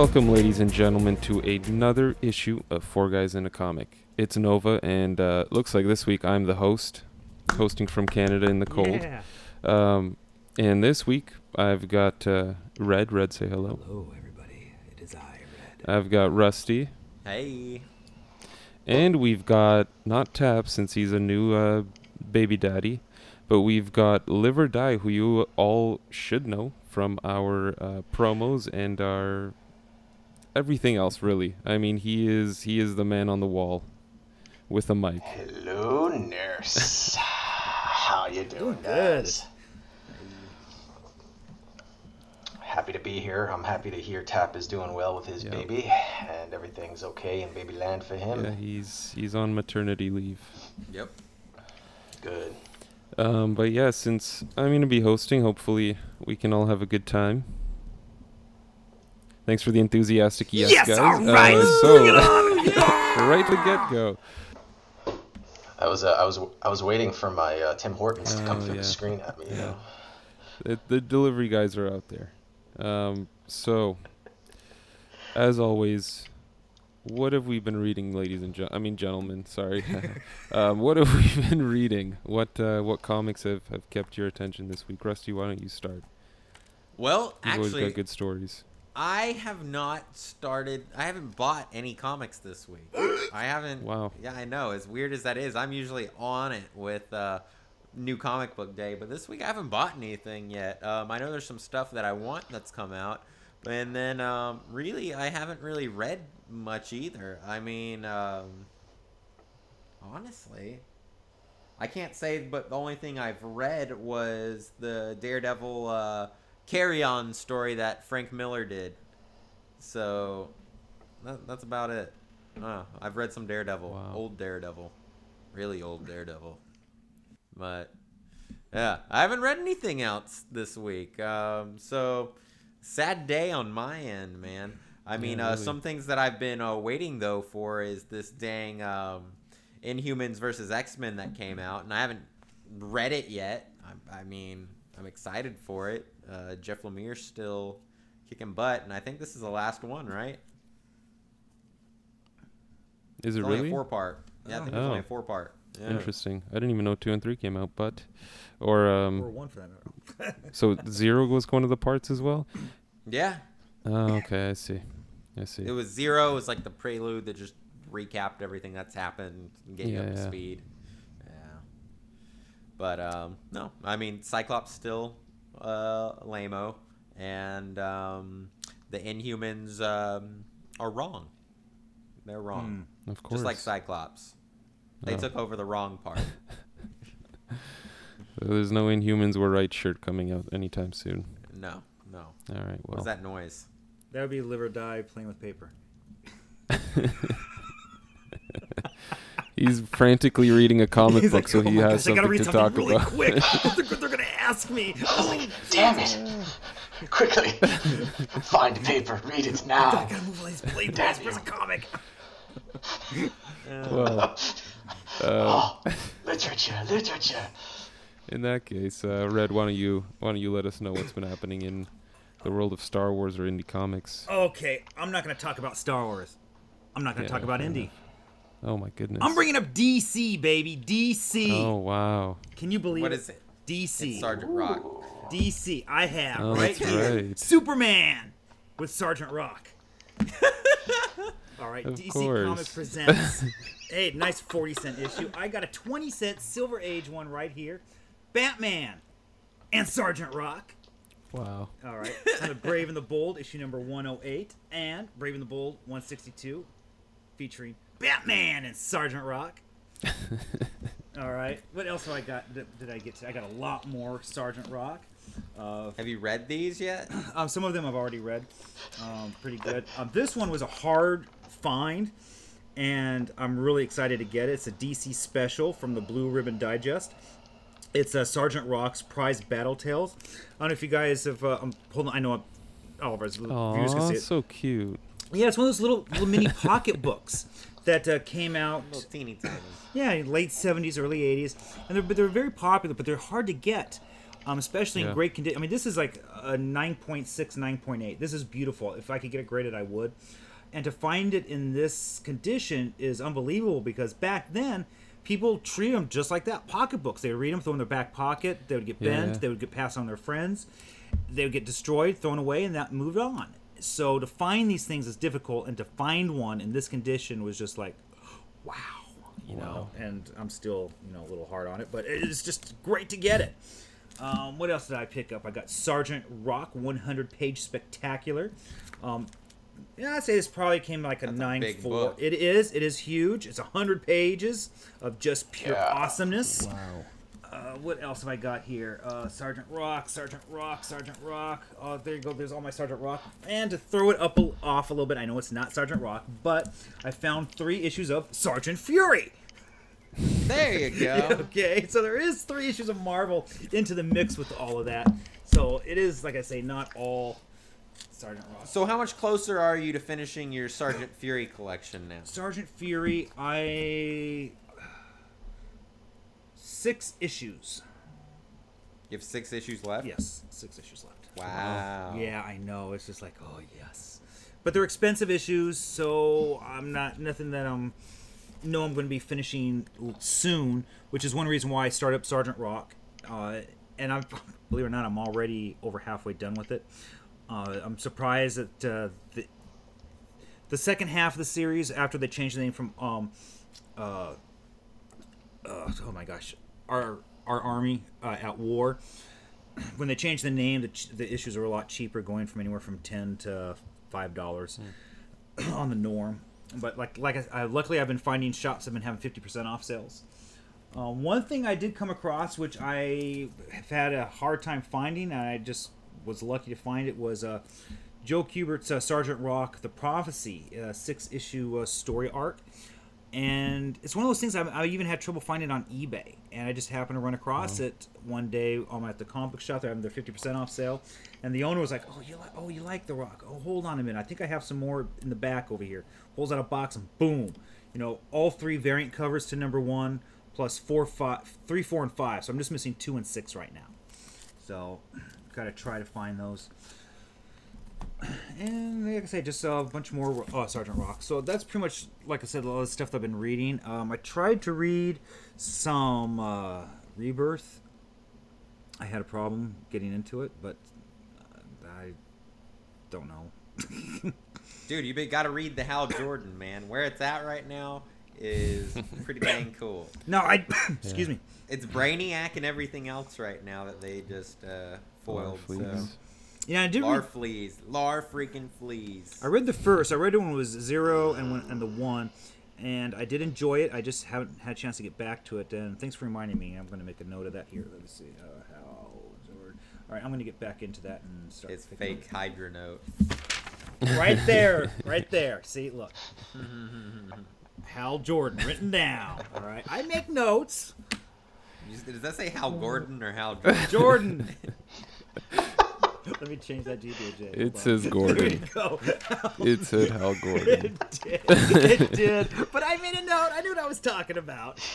Welcome, ladies and gentlemen, to another issue of Four Guys in a Comic. It's Nova, and uh, looks like this week I'm the host, hosting from Canada in the cold. Yeah. Um, and this week I've got uh, Red. Red, say hello. Hello, everybody. It is I, Red. I've got Rusty, Hey. and we've got not Tap since he's a new uh, baby daddy, but we've got Live or Die, who you all should know from our uh, promos and our everything else. Really, I mean, he is he is the man on the wall with a mic. Hello, nurse. How you doing, good. guys? Happy to be here. I'm happy to hear Tap is doing well with his Yeah. baby, and everything's okay in baby land for him. Yeah, he's he's on maternity leave. Yep. Good. Um, but yeah, since I'm going to be hosting, hopefully we can all have a good time. Thanks for the enthusiastic yes, Yes, guys. all right. Uh, so, right to get go. I was uh, I was I was waiting for my uh, Tim Hortons to come Oh, through yeah. the screen at me. You Yeah. know. The, the delivery guys are out there. Um, so, as always, what have we been reading, ladies and gen- I mean gentlemen? Sorry. um, what have we been reading? What uh, what comics have, have kept your attention this week? Rusty, why don't you start? Well, You've always got good stories. I have not started. I haven't bought any comics this week. I haven't. Wow. Yeah, I know. As weird as that is, I'm usually on it with uh, new comic book day, but this week I haven't bought anything yet. Um, I know there's some stuff that I want that's come out, and then um, really I haven't really read much either. I mean, um, honestly. I can't say, but the only thing I've read was the Daredevil uh, Carry On story that Frank Miller did. So that, that's about it. Uh, I've read some Daredevil, Wow. old Daredevil, really old Daredevil. But yeah, I haven't read anything else this week. Um, so sad day on my end, man. I mean, Yeah, uh, really. some things that I've been uh, waiting though for is this dang um, Inhumans versus X Men that came out, and I haven't read it yet. I, I mean, I'm excited for it. Uh, Jeff Lemire's still kicking butt, and I think this is the last one, right? Is it only really? a four part. Yeah, I think it's Oh. only a four part. Yeah. Interesting. I didn't even know two and three came out, but or Or um, one for that so zero was one of the parts as well. Yeah, Oh, okay, I see. I see. it was zero. It was like the prelude that just recapped everything that's happened and get you up to yeah. speed. Yeah. But um, no, I mean Cyclops still uh, lameo, and um, the Inhumans um, are wrong. They're wrong, of course. just like Cyclops. They Oh. took over the wrong part. There's no Inhumans Were Right shirt coming out anytime soon. no, no. All right. What Well. was that noise? That would be live or die playing with paper. He's frantically reading a comic He's book, like, so "Oh he has gosh, gotta something to talk really about. quick. they're, they're gonna ask me. Oh, Damn it! Quickly, find paper. Read it now. I now. gotta move all these blade Damn Where's a you. comic? well, uh, Oh, literature, literature. in that case, uh, Red, why don't you why don't you let us know what's been happening in the world of Star Wars or indie comics? Okay, I'm not gonna talk about Star Wars. I'm not gonna Yeah, talk about fair indie. Oh my goodness. I'm bringing up DC, baby. DC. Oh wow. Can you believe What it? is it? DC. It's Sergeant Rock. DC. I have Oh, right that's here right. Superman with Sergeant Rock. All right, Of DC course. Comics presents a nice 40 cent issue. I got a 20 cent Silver Age one right here. Batman and Sergeant Rock. Wow. All right, kind of Brave and the Bold issue number 108 and Brave and the Bold 162 featuring Batman and Sergeant Rock. All right, what else have I got? Did, did I get to? I got a lot more Sergeant Rock. Uh, Have you read these yet? um, some of them I've already read. Um, pretty good. Um, this one was a hard find, and I'm really excited to get it. It's a DC special from the Blue Ribbon Digest. It's uh, Sergeant Rock's Prize Battle Tales. I don't know if you guys have. Uh, um, hold on, I know all of our viewers can Aw, see it. so cute. Yeah, it's one of those little, little mini pocket books that uh, came out. Teeny tiny. Yeah, late '70s, early '80s, and they're but they're very popular, but they're hard to get. um, especially Yeah. in great condition. I mean, this is like a 9.6, 9.8. This is beautiful. If I could get it graded, I would. And to find it in this condition is unbelievable because back then, people treat them just like that pocketbooks. They would read them, throw them in their back pocket. They would get bent. Yeah. They would get passed on their friends. They would get destroyed, thrown away, and that moved on. So to find these things is difficult, and to find one in this condition was just like, wow, you know. And I'm still, you know, a little hard on it, but it's just great to get it. Um, what else did I pick up? I got Sergeant Rock 100 page spectacular. Um, yeah, I'd say this probably came like a That's nine big four. book. It is. It is huge. It's hundred pages of just pure Yeah. awesomeness. Wow. Uh, what else have I got here? Uh, Sergeant Rock, Sergeant Rock, Sergeant Rock. Oh, there you go. There's all my Sergeant Rock. And to throw it up a, off a little bit, I know it's not Sergeant Rock, but I found three issues of Sergeant Fury. There you go. okay, so there is three issues of Marvel into the mix with all of that. So it is, like I say, not all Sergeant Rock. So how much closer are you to finishing your Sergeant Fury collection now? Sergeant Fury, I six issues. You have six issues left. Yes, six issues left. Wow. Yeah, I know. It's just like, oh yes, but they're expensive issues, so I'm not nothing that I'm know I'm going to be finishing soon, which is one reason why I started up Sergeant Rock. Uh, and I'm believe it or not, I'm already over halfway done with it. Uh, I'm surprised that uh, the the second half of the series, after they changed the name from um, uh, uh, oh my gosh, our our army uh, at war. When they changed the name, the, ch- the issues are a lot cheaper, going from anywhere from ten to five dollars on the norm. But like like I, I, luckily, I've been finding shops have been having fifty percent off sales. Um, one thing I did come across, which I have had a hard time finding, and I just was lucky to find it, was uh, Joe Kubert's uh, Sergeant Rock: The Prophecy, uh, six issue uh, story arc and it's one of those things I, I even had trouble finding on eBay, and I just happened to run across it one day. I'm at the comic book shop; they're having their 50% off sale, and the owner was like, "Oh, you like? Oh, you like the Rock? Oh, hold on a minute. I think I have some more in the back over here." Pulls out a box and boom, you know, all three variant covers to number one, plus four, five, three, four, and five. So I'm just missing two and six right now. So, gotta try to find those and like I say, just a bunch more uh, Sergeant Rock. So that's pretty much, like I said, a lot of the stuff that I've been reading. Um, I tried to read some uh, Rebirth. I had a problem getting into it, but uh, I don't know. Dude, you got to read the Hal Jordan, man. Where it's at right now is pretty dang cool. No, I. excuse me. It's Brainiac and everything else right now that they just uh, foiled. So. Yeah, I did. Lar Read, fleas, lar freaking fleas. I read the first. I read it when it was zero and and the one, and I did enjoy it. I just haven't had a chance to get back to it. And thanks for reminding me. I'm going to make a note of that here. Let me see. Uh, how All right, I'm going to get back into that and start. It's fake Hydra note. right there, right there. See, look. Hal Jordan written down. All right, I make notes. Does that say Hal Gordon or Hal Jordan? Jordan. Let me change that G to a J. It Hold on. says There Gordon. you go. It said Hal Gordon. It did. It did. But I made a note. I knew what I was talking about.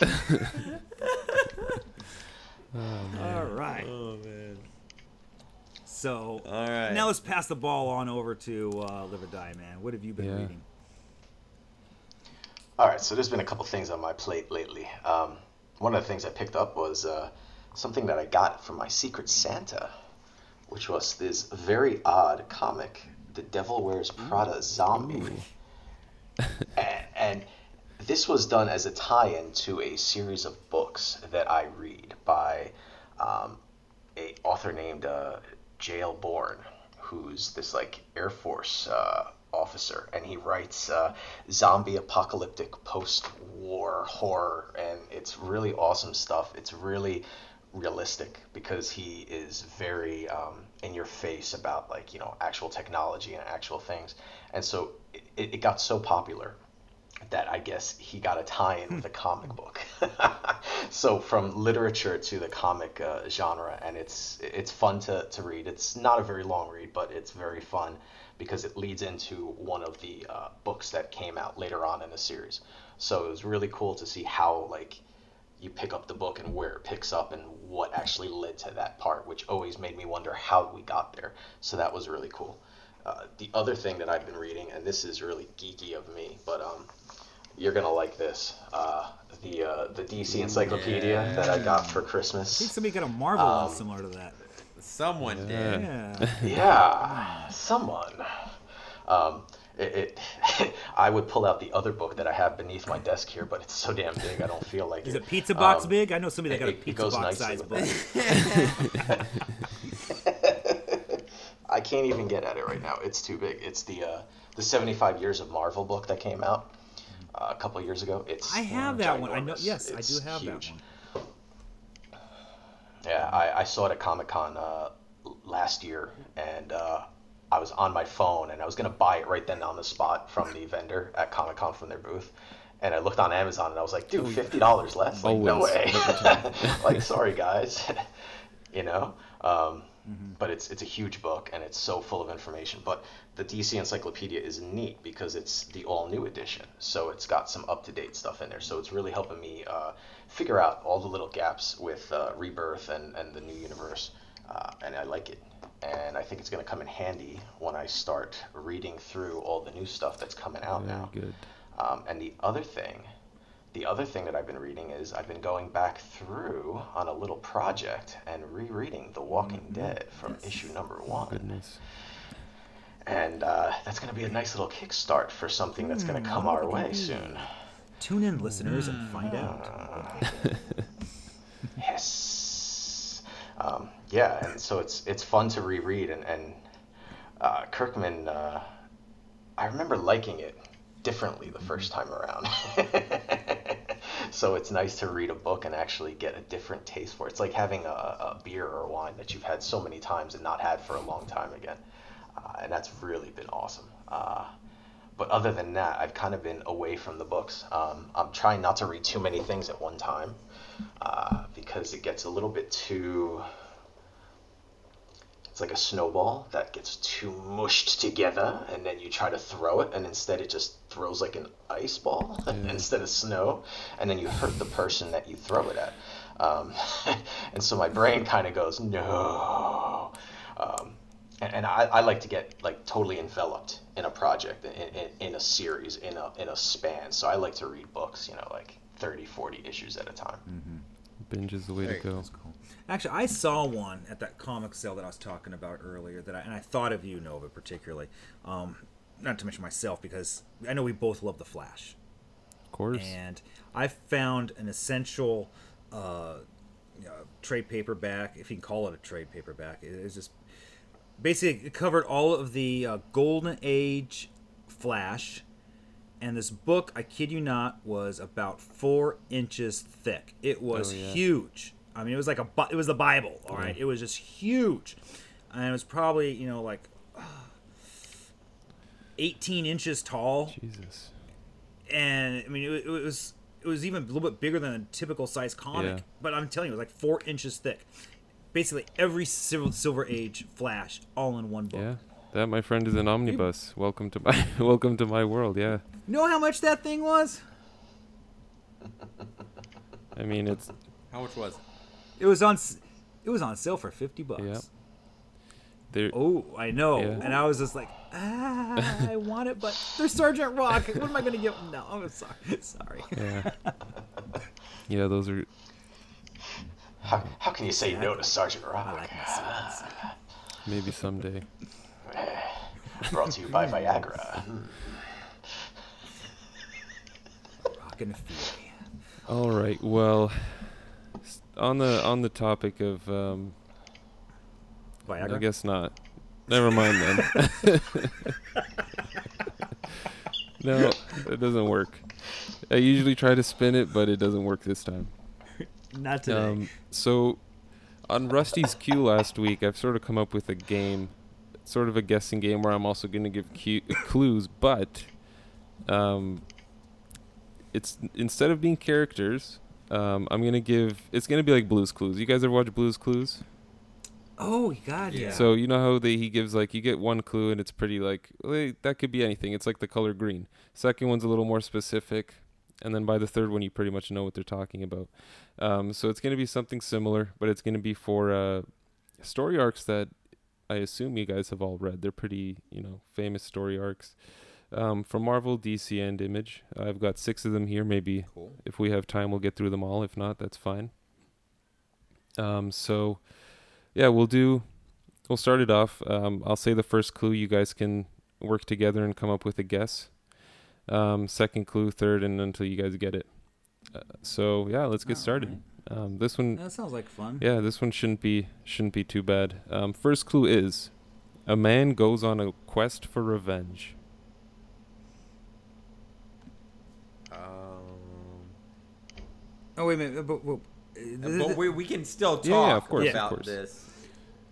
All right. oh man. So All right. now let's pass the ball on over to uh, Live or Die, man. What have you been Yeah. reading? All right, so there's been a couple things on my plate lately. Um, one of the things I picked up was uh, something that I got from my Secret Santa, which was this very odd comic, The Devil Wears Prada Zombie. and, and this was done as a tie-in to a series of books that I read by um, a author named uh, J.L. Bourne, who's this like Air Force uh, officer, and he writes uh, zombie apocalyptic post-war horror, and it's really awesome stuff. It's really realistic because he is very um, in your face about like you know actual technology and actual things, and so it, it got so popular that I guess he got a tie-in with a comic book. so from literature to the comic uh, genre, and it's it's fun to, to read. It's not a very long read, but it's very fun because it leads into one of the uh, books that came out later on in the series. So it was really cool to see how like you pick up the book and where it picks up and what actually led to that part, which always made me wonder how we got there. So that was really cool. Uh, the other thing that I've been reading, and this is really geeky of me, but um, you're gonna like this. Uh, the uh, the DC Encyclopedia that I got for Christmas. I think Christmas. somebody got a Marvel one Um, similar to that. Someone Yeah. did. Yeah. Yeah, someone. Um, it, it I would pull out the other book that I have beneath my desk here, but it's so damn big I don't feel like Is it. it pizza box Um, big? I know somebody that got a it- it pizza goes box size book. I can't even get at it right now. It's too big. It's the uh, the 75 years of Marvel book that came out uh, a couple years ago. It's I have that one. I know. ginormous. Yes, I do have huge. that one. Yeah, I, I saw it at Comic Con uh, last year, and uh, I was on my phone, and I was gonna buy it right then on the spot from the vendor at Comic Con from their booth. And I looked on Amazon, and I was like, "Dude, fifty dollars less? Like, no way!" like, sorry guys, you know. Um, But it's it's a huge book, and it's so full of information. But the DC Encyclopedia is neat because it's the all new edition, so it's got some up to date stuff in there. So it's really helping me uh, figure out all the little gaps with uh, Rebirth and, and the new universe, uh, and I like it. And I think it's going to come in handy when I start reading through all the new stuff that's coming out Very now. good. Um, and the other thing, the other thing that I've been reading is I've been going back through on a little project and rereading The Walking Dead from issue number one. Goodness. And uh, that's going to be a nice little kickstart for something that's going to come our way soon. Tune in, listeners, and find Mm. out. Yes. Um, yeah, and so it's it's fun to reread, and and uh, Kirkman, uh, I remember liking it differently the first time around. so it's nice to read a book and actually get a different taste for it. It's like having a, a beer or wine that you've had so many times and not had for a long time again, uh, and that's really been awesome. Uh, but other than that, I've kind of been away from the books. Um, I'm trying not to read too many things at one time uh, because it gets a little bit too. It's like a snowball that gets too mushed together, and then you try to throw it, and instead it just throws like an ice ball instead of snow, and then you hurt the person that you throw it at. Um, and so my brain kind of goes, no. Um, and, and I, I like to get like totally enveloped in a project in, in, in a series in a in a span so i like to read books you know like 30 40 issues at a time Binge is the way Very to go. Actually, I saw one at that comic sale that I was talking about earlier. That I, and I thought of you, Nova, particularly. Um, not to mention myself, because I know we both love the Flash. Of course. and I found an essential uh, you know, trade paperback, if you can call it a trade paperback. It is just basically it covered all of the uh, golden age Flash, and this book, I kid you not, was about four inches thick. It was Oh, yeah. huge. I mean, it was like a it was the Bible. All right, it was just huge, and it was probably you know like. Uh, 18 inches tall Jesus. and I mean it, it was it was even a little bit bigger than a typical size comic. Yeah. But I'm telling you, it was like four inches thick. Basically, every Silver, Silver Age Flash all in one book. Yeah. That, my friend, is an omnibus. Welcome to my welcome to my world. Yeah. You know how much that thing was? I mean, it's How much was it? It was on it was on sale for fifty bucks. Yeah. there. Oh, I know. Yeah. And I was just like, ah, I want it, but there's Sergeant Rock. What am I gonna give? No, I'm sorry. Sorry. Yeah. yeah, those are. how, how can you say no to sergeant I rock like my scenes. Maybe someday. brought to you by viagra Rock and Fury. All right. Well, s- on the on the topic of, um, Viagra. I guess not. Never mind then. no, it doesn't work. I usually try to spin it, but it doesn't work this time. Not today. Um, so, on Rusty's Q last week, I've sort of come up with a game, sort of a guessing game where I'm also going to give cu- clues, but um, it's instead of being characters, um, I'm going to give. It's going to be like Blue's Clues. You guys ever watch Blue's Clues? oh God, yeah. So you know how they he gives like you get one clue and it's pretty like well, eh, that could be anything. It's like the color green. Second one's a little more specific. and then by the third one, you pretty much know what they're talking about. Um, so it's going to be something similar, but it's going to be for uh, story arcs that I assume you guys have all read. They're pretty, you know, famous story arcs um, from Marvel, DC, and Image. I've got six of them here. Maybe Cool. if we have time, we'll get through them all. If not, that's fine. Um, so, yeah, we'll do. We'll start it off. Um, I'll say the first clue. You guys can work together and come up with a guess. Um, second clue, third, and until you guys get it. Uh, so yeah, let's get started. Um, this one, That sounds like fun. yeah, this one shouldn't be shouldn't be too bad. Um, first clue is, a man goes on a quest for revenge. Um, Oh wait a minute, but, but, uh, but we, we can still talk Yeah, yeah, of course, of about course. this.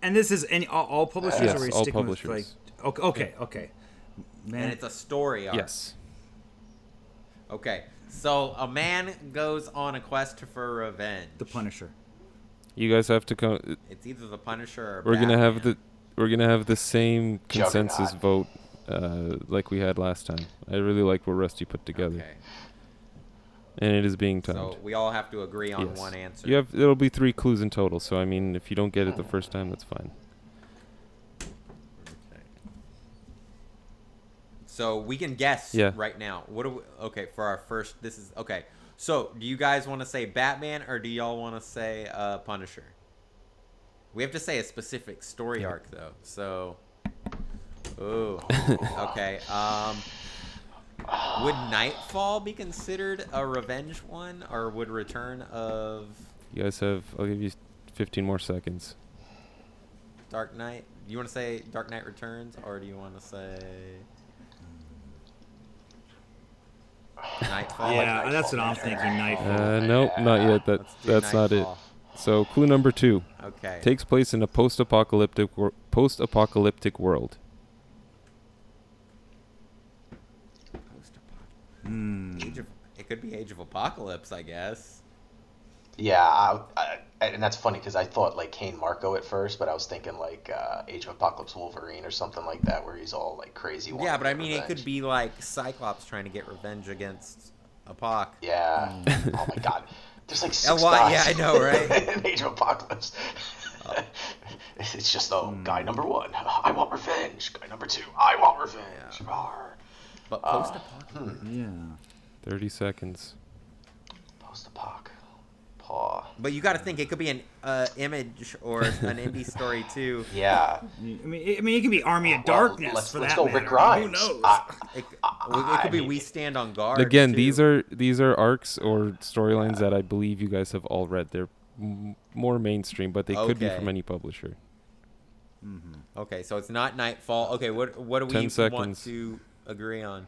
and this is any all, all publishers Yes, are we all sticking publishers. with like okay, okay, okay. Man, And it's a story arc. Yes. Okay. So a man goes on a quest for revenge. the Punisher. You guys have to come. It's either the Punisher or We're gonna have the we're gonna have the same consensus Juggernaut. vote uh, like we had last time. I really like what Rusty put together, Okay. And it is being timed. So we all have to agree on Yes. one answer. You have it'll be three clues in total. So I mean, if you don't get it the first time, that's fine. Okay. So we can guess Yeah. right now. What do we, okay for our first? This is okay. So do you guys want to say Batman or do y'all want to say uh, Punisher? We have to say a specific story arc though. So, ooh, okay. Um, would Nightfall be considered a revenge one, or would Return of You guys have. I'll give you 15 more seconds. Dark Knight? You want to say Dark Knight Returns, or do you want to say Nightfall? yeah, that's what I'm thinking. Nightfall. Uh, nope, not yet. That Let's do that's not it. So clue number two Okay. takes place in a post-apocalyptic wor- post-apocalyptic world. Post-apoc-. Age of, it could be Age of Apocalypse, I guess. Yeah, I, I, and that's funny because I thought like Cain Marko at first, but I was thinking like uh, Age of Apocalypse Wolverine or something like that, where he's all like crazy. Yeah, but I get mean, it could be like Cyclops trying to get revenge against Apoc. Yeah. Mm. oh my God. There's like six lot- guys. yeah, I know, right? in Age of Apocalypse. it's just oh, guy mm. number one, I want revenge. Guy number two, I want revenge. Yeah. Rawr. But Uh, post-apocalypse. Yeah. 30 seconds. Post apoc. Paw. But you got to think it could be an uh, image or an indie story too. Yeah. I mean, it, I mean, it could be Army of Well, Darkness let's, for let's that go matter. Rick Grimes. Who knows? I- It, c- I- it could be mean- We Stand on Guard. Again, too. these are these are arcs or storylines that I believe you guys have all read. They're m- more mainstream, but they could be from any publisher. Okay, so it's not Nightfall. Okay, what what do we 10 want seconds. to agree on?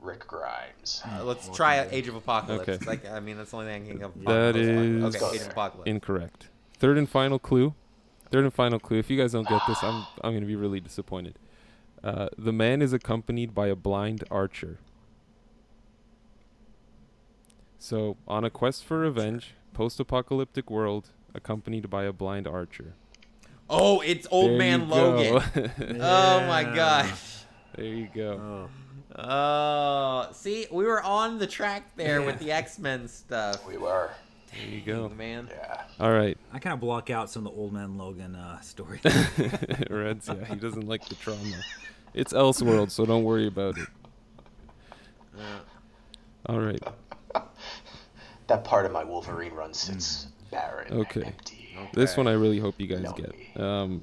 Rick Grimes. Uh, let's try Age of Apocalypse. Okay. Like, I mean, that's the only thing I can think of. That is- okay. Go Age of there. Apocalypse. Incorrect. Third and final clue. Third and final clue. If you guys don't get this, I'm I'm gonna be really disappointed. Uh, the man is accompanied by a blind archer. So, on a quest for revenge, post-apocalyptic world, accompanied by a blind archer. Oh, it's Old There Man Logan. go. Oh my gosh. there you go. Oh. Oh, see, we were on the track there with the X Men stuff. We were. There you go. man. Yeah. All right. I kind of block out some of the Old Man Logan uh, story. Reds, yeah, he doesn't like the trauma. It's Elseworld, so don't worry about it. All right. That part of my Wolverine run sits barren Hmm. Okay. and empty. This one I really hope you guys Lonely. get. Um,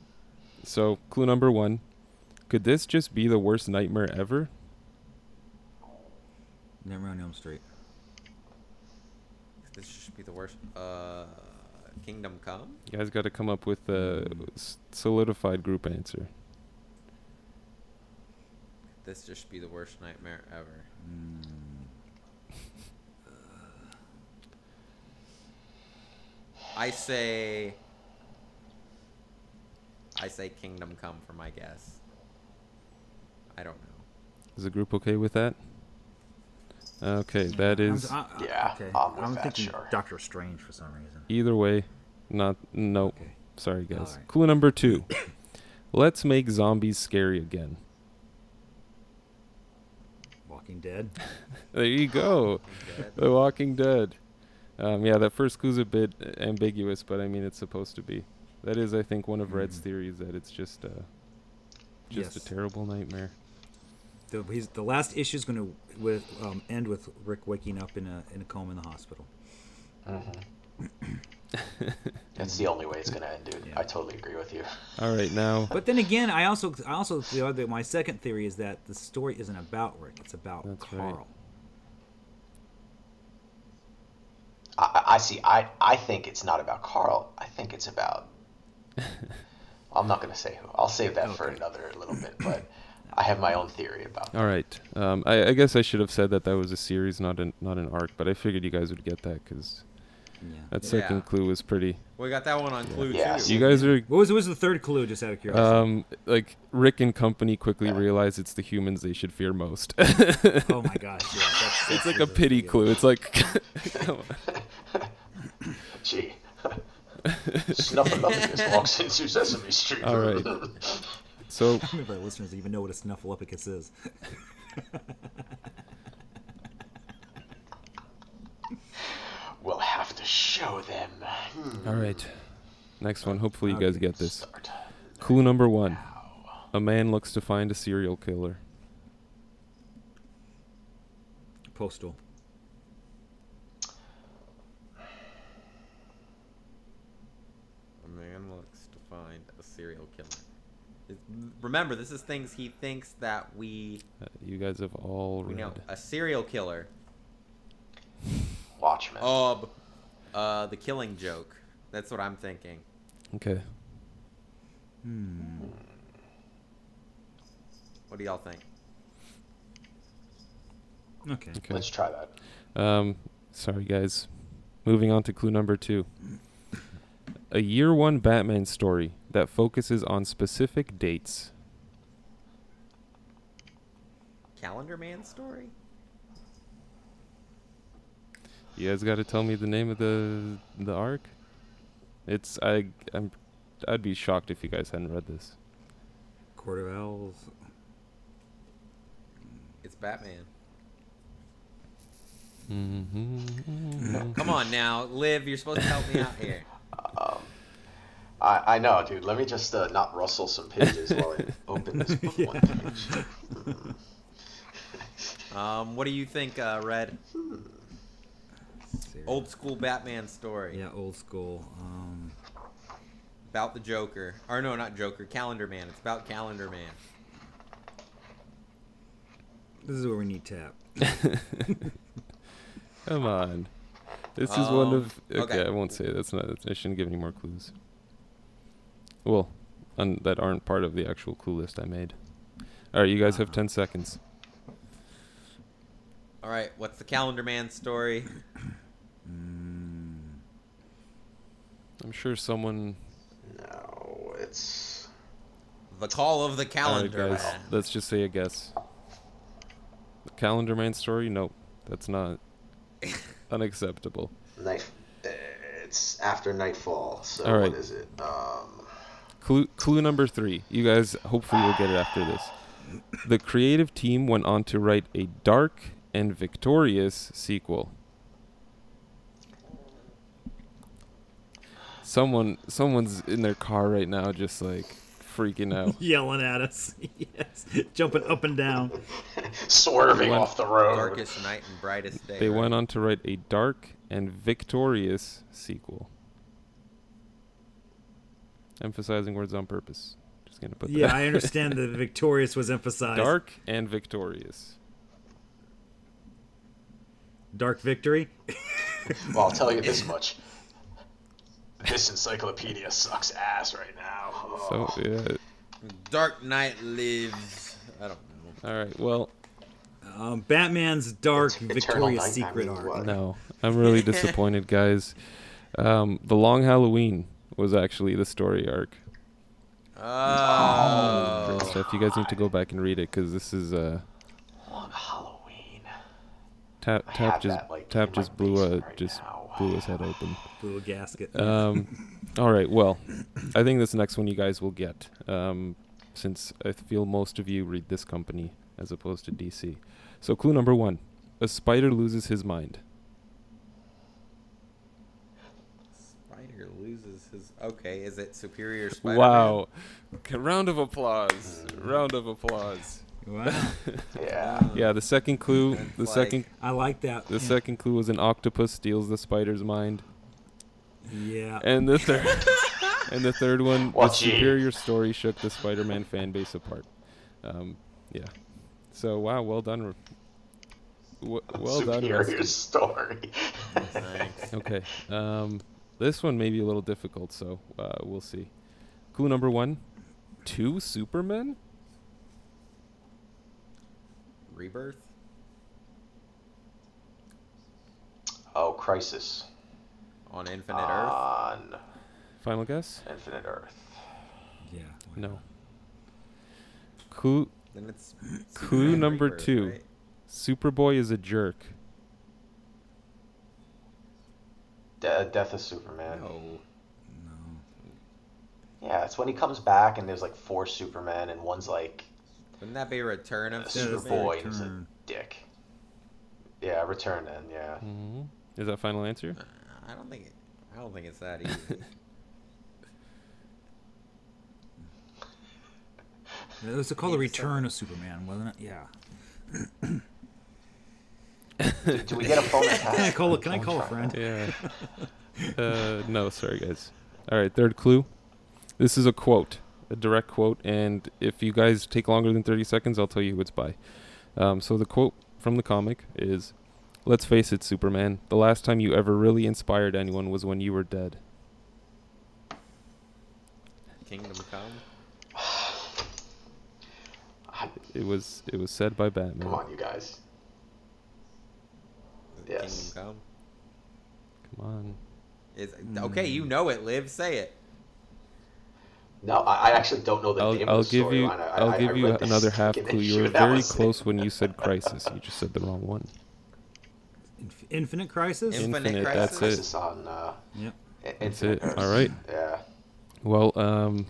so clue number one: Could this just be the worst nightmare ever? Never on Elm Street. This should be the worst. Uh, Kingdom Come. You guys got to come up with a s- solidified group answer. This just be the worst nightmare ever. I say. I say Kingdom Come for my guess. I don't know. Is the group okay with that? Okay, that is. I'm- I- I- Yeah, okay. I'm with I'm thinking sure. Doctor Strange for some reason. either way. Not no. Okay. Sorry guys. Alright. Clue number two: Let's make zombies scary again. Walking Walking Dead. There you go. The Walking Dead. Um, yeah, that first clue's a bit ambiguous, but I mean it's supposed to be. That is, I think, one of Red's Mm. theories that it's just uh, just Yes. a terrible nightmare. The, he's, the last issue is going to with um, end with Rick waking up in a in a coma in the hospital. That's the only way it's gonna end, dude. Yeah. I totally agree with you. All right, now But then again, I also I also feel that my second theory is that the story isn't about Rick; it's about That's. Carl. I, I see. I, I think it's not about Carl. I think it's about. I'm not gonna say who. I'll save that for another little bit. But I have my own theory about. That. All right. Um, I, I guess I should have said that that was a series, not an not an arc. But I figured you guys would get that because Yeah. that second Yeah. clue was pretty. We got that one on Clue Yeah. too. You guys are What was what was the third clue? Just out of curiosity. um like Rick and company quickly Yeah. realize it's the humans they should fear most. oh my gosh! Yeah, that's, it's like a pity the- clue. It's like come on. Gee. Snuffleupagus walks into Sesame Street. All right. So How many of our listeners even know what a snuffleupagus is? We'll have to show them. Hmm. all right. Next one. Hopefully you guys get this. Start. Clue number one. A man looks to find a serial killer. Postal. A man looks to find a serial killer. Remember, this is things he thinks that we Uh, you guys have all we read. know. A serial killer. Watchmen. Oh, uh, the Killing Joke. That's what I'm thinking. Okay. Hmm. What do y'all think? Okay. Okay. Let's try that. Um, sorry guys. Moving on to clue number two. A year one Batman story that focuses on specific dates. Calendar Man story? You guys got to tell me the name of the the arc. It's I I'm I'd be shocked if you guys hadn't read this. Court of Owls. It's Batman. Mm-hmm. Come on now, Liv. You're supposed to help me out here. Um, I, I know, dude. Let me just uh, not rustle some pages while I open this book one page. Um, what do you think, uh, Red? Serial- Old school Batman story Yeah, old school. Um, about the Joker. Or no, not Joker. Calendar Man. It's about Calendar Man. this is where we need tap. Come on. This is one Um, of okay, okay. I won't say that's not I shouldn't give any more clues. Well, un, that aren't part of the actual clue list I made. All right, you guys have Uh-huh. 10 seconds. All right, what's the Calendar Man story? Mm, I'm sure someone No, it's The Call of the All right, Calendar guys, Man. let's just say a guess. The Calendar Man story? Nope. That's not unacceptable. night. It's after nightfall. So All right. what is it? Um, Clue clue number 3. You guys hopefully will get it after this. The creative team went on to write a dark and victorious sequel. Someone someone's in their car right now just like freaking out. yelling at us. yes. Jumping up and down. swerving One- off the road. Darkest night and brightest day. They right? went on to write a dark and victorious sequel. Emphasizing words on purpose. Just gonna put Yeah, that. I understand the victorious was emphasized. dark and victorious. Dark victory. Well, I'll tell you this much. This encyclopedia sucks ass right now. So Oh. yeah. Dark Knight lives. I don't know. All right. Well, Um, Batman's dark Eternal victorious Night, I secret mean, arc. no, I'm really disappointed, guys. Um, the Long Halloween was actually the story arc. Oh. Great stuff. You guys need to go back and read it because this is uh, Long Halloween. tap tap just that, like, tap just blew a right just now. Blew his head open. Blew gasket. Um, all right. Well, I think this next one you guys will get, um, since I feel most of you read this company as opposed to DC. So clue number one: a spider loses his mind. Spider loses his. Okay, is it Superior Spider? Wow! Round of applause! Round of applause! Wow. Yeah. Yeah, the second clue. It's The like- second. I like that. The second clue was an octopus steals the spider's mind, Yeah. and the third. and the third one, the Watch superior story shook the Spider-Man fan base apart. Um, yeah. So wow, well done. W- well done. Superior Rusty. story. Thanks. Okay. Um, this one may be a little difficult, so uh, we'll see. Clue number one: two Supermen. Rebirth. oh, Crisis On Infinite Uh, Earth. on Final guess? Infinite Earth. yeah. No. Clue: Then it's clue Superman number Rebirth, two. right? Superboy is a jerk. De- Death of Superman. No. No. Yeah, it's when he comes back and there's like four Supermen and one's like Wouldn't that be a Return of a Yeah, Superman? Superboy and he's a dick. Yeah, Return then. Yeah. hmm Is that final answer? Uh, I don't think it. I don't think it's that easy. It was called the Need to Return of Superman, wasn't it? Yeah. Do, do we get a phone tap? Can I call? A, can I call a friend? Yeah. uh, no, sorry guys. All right, third clue. This is a quote, a direct quote, and if you guys take longer than 30 seconds, I'll tell you who it's by. Um, so the quote from the comic is, "Let's face it, Superman. The last time you ever really inspired anyone was when you were dead." Kingdom Come. It was it was said by Batman. Come on, you guys. Yes. Kingdom Come. Come on. Is okay? You know it. Live. Say it. No, I, I actually don't know the I'll, name I'll of the give you storyline. I- I'll I- give I you another half clue. You issue, were very close when you said Crisis. You just said the wrong one. Infinite Crisis. Infinite Infinite. Crisis. That's it. Crisis on uh, Yep. I- That's Infinite it. Earth. All right. Yeah. Well, um,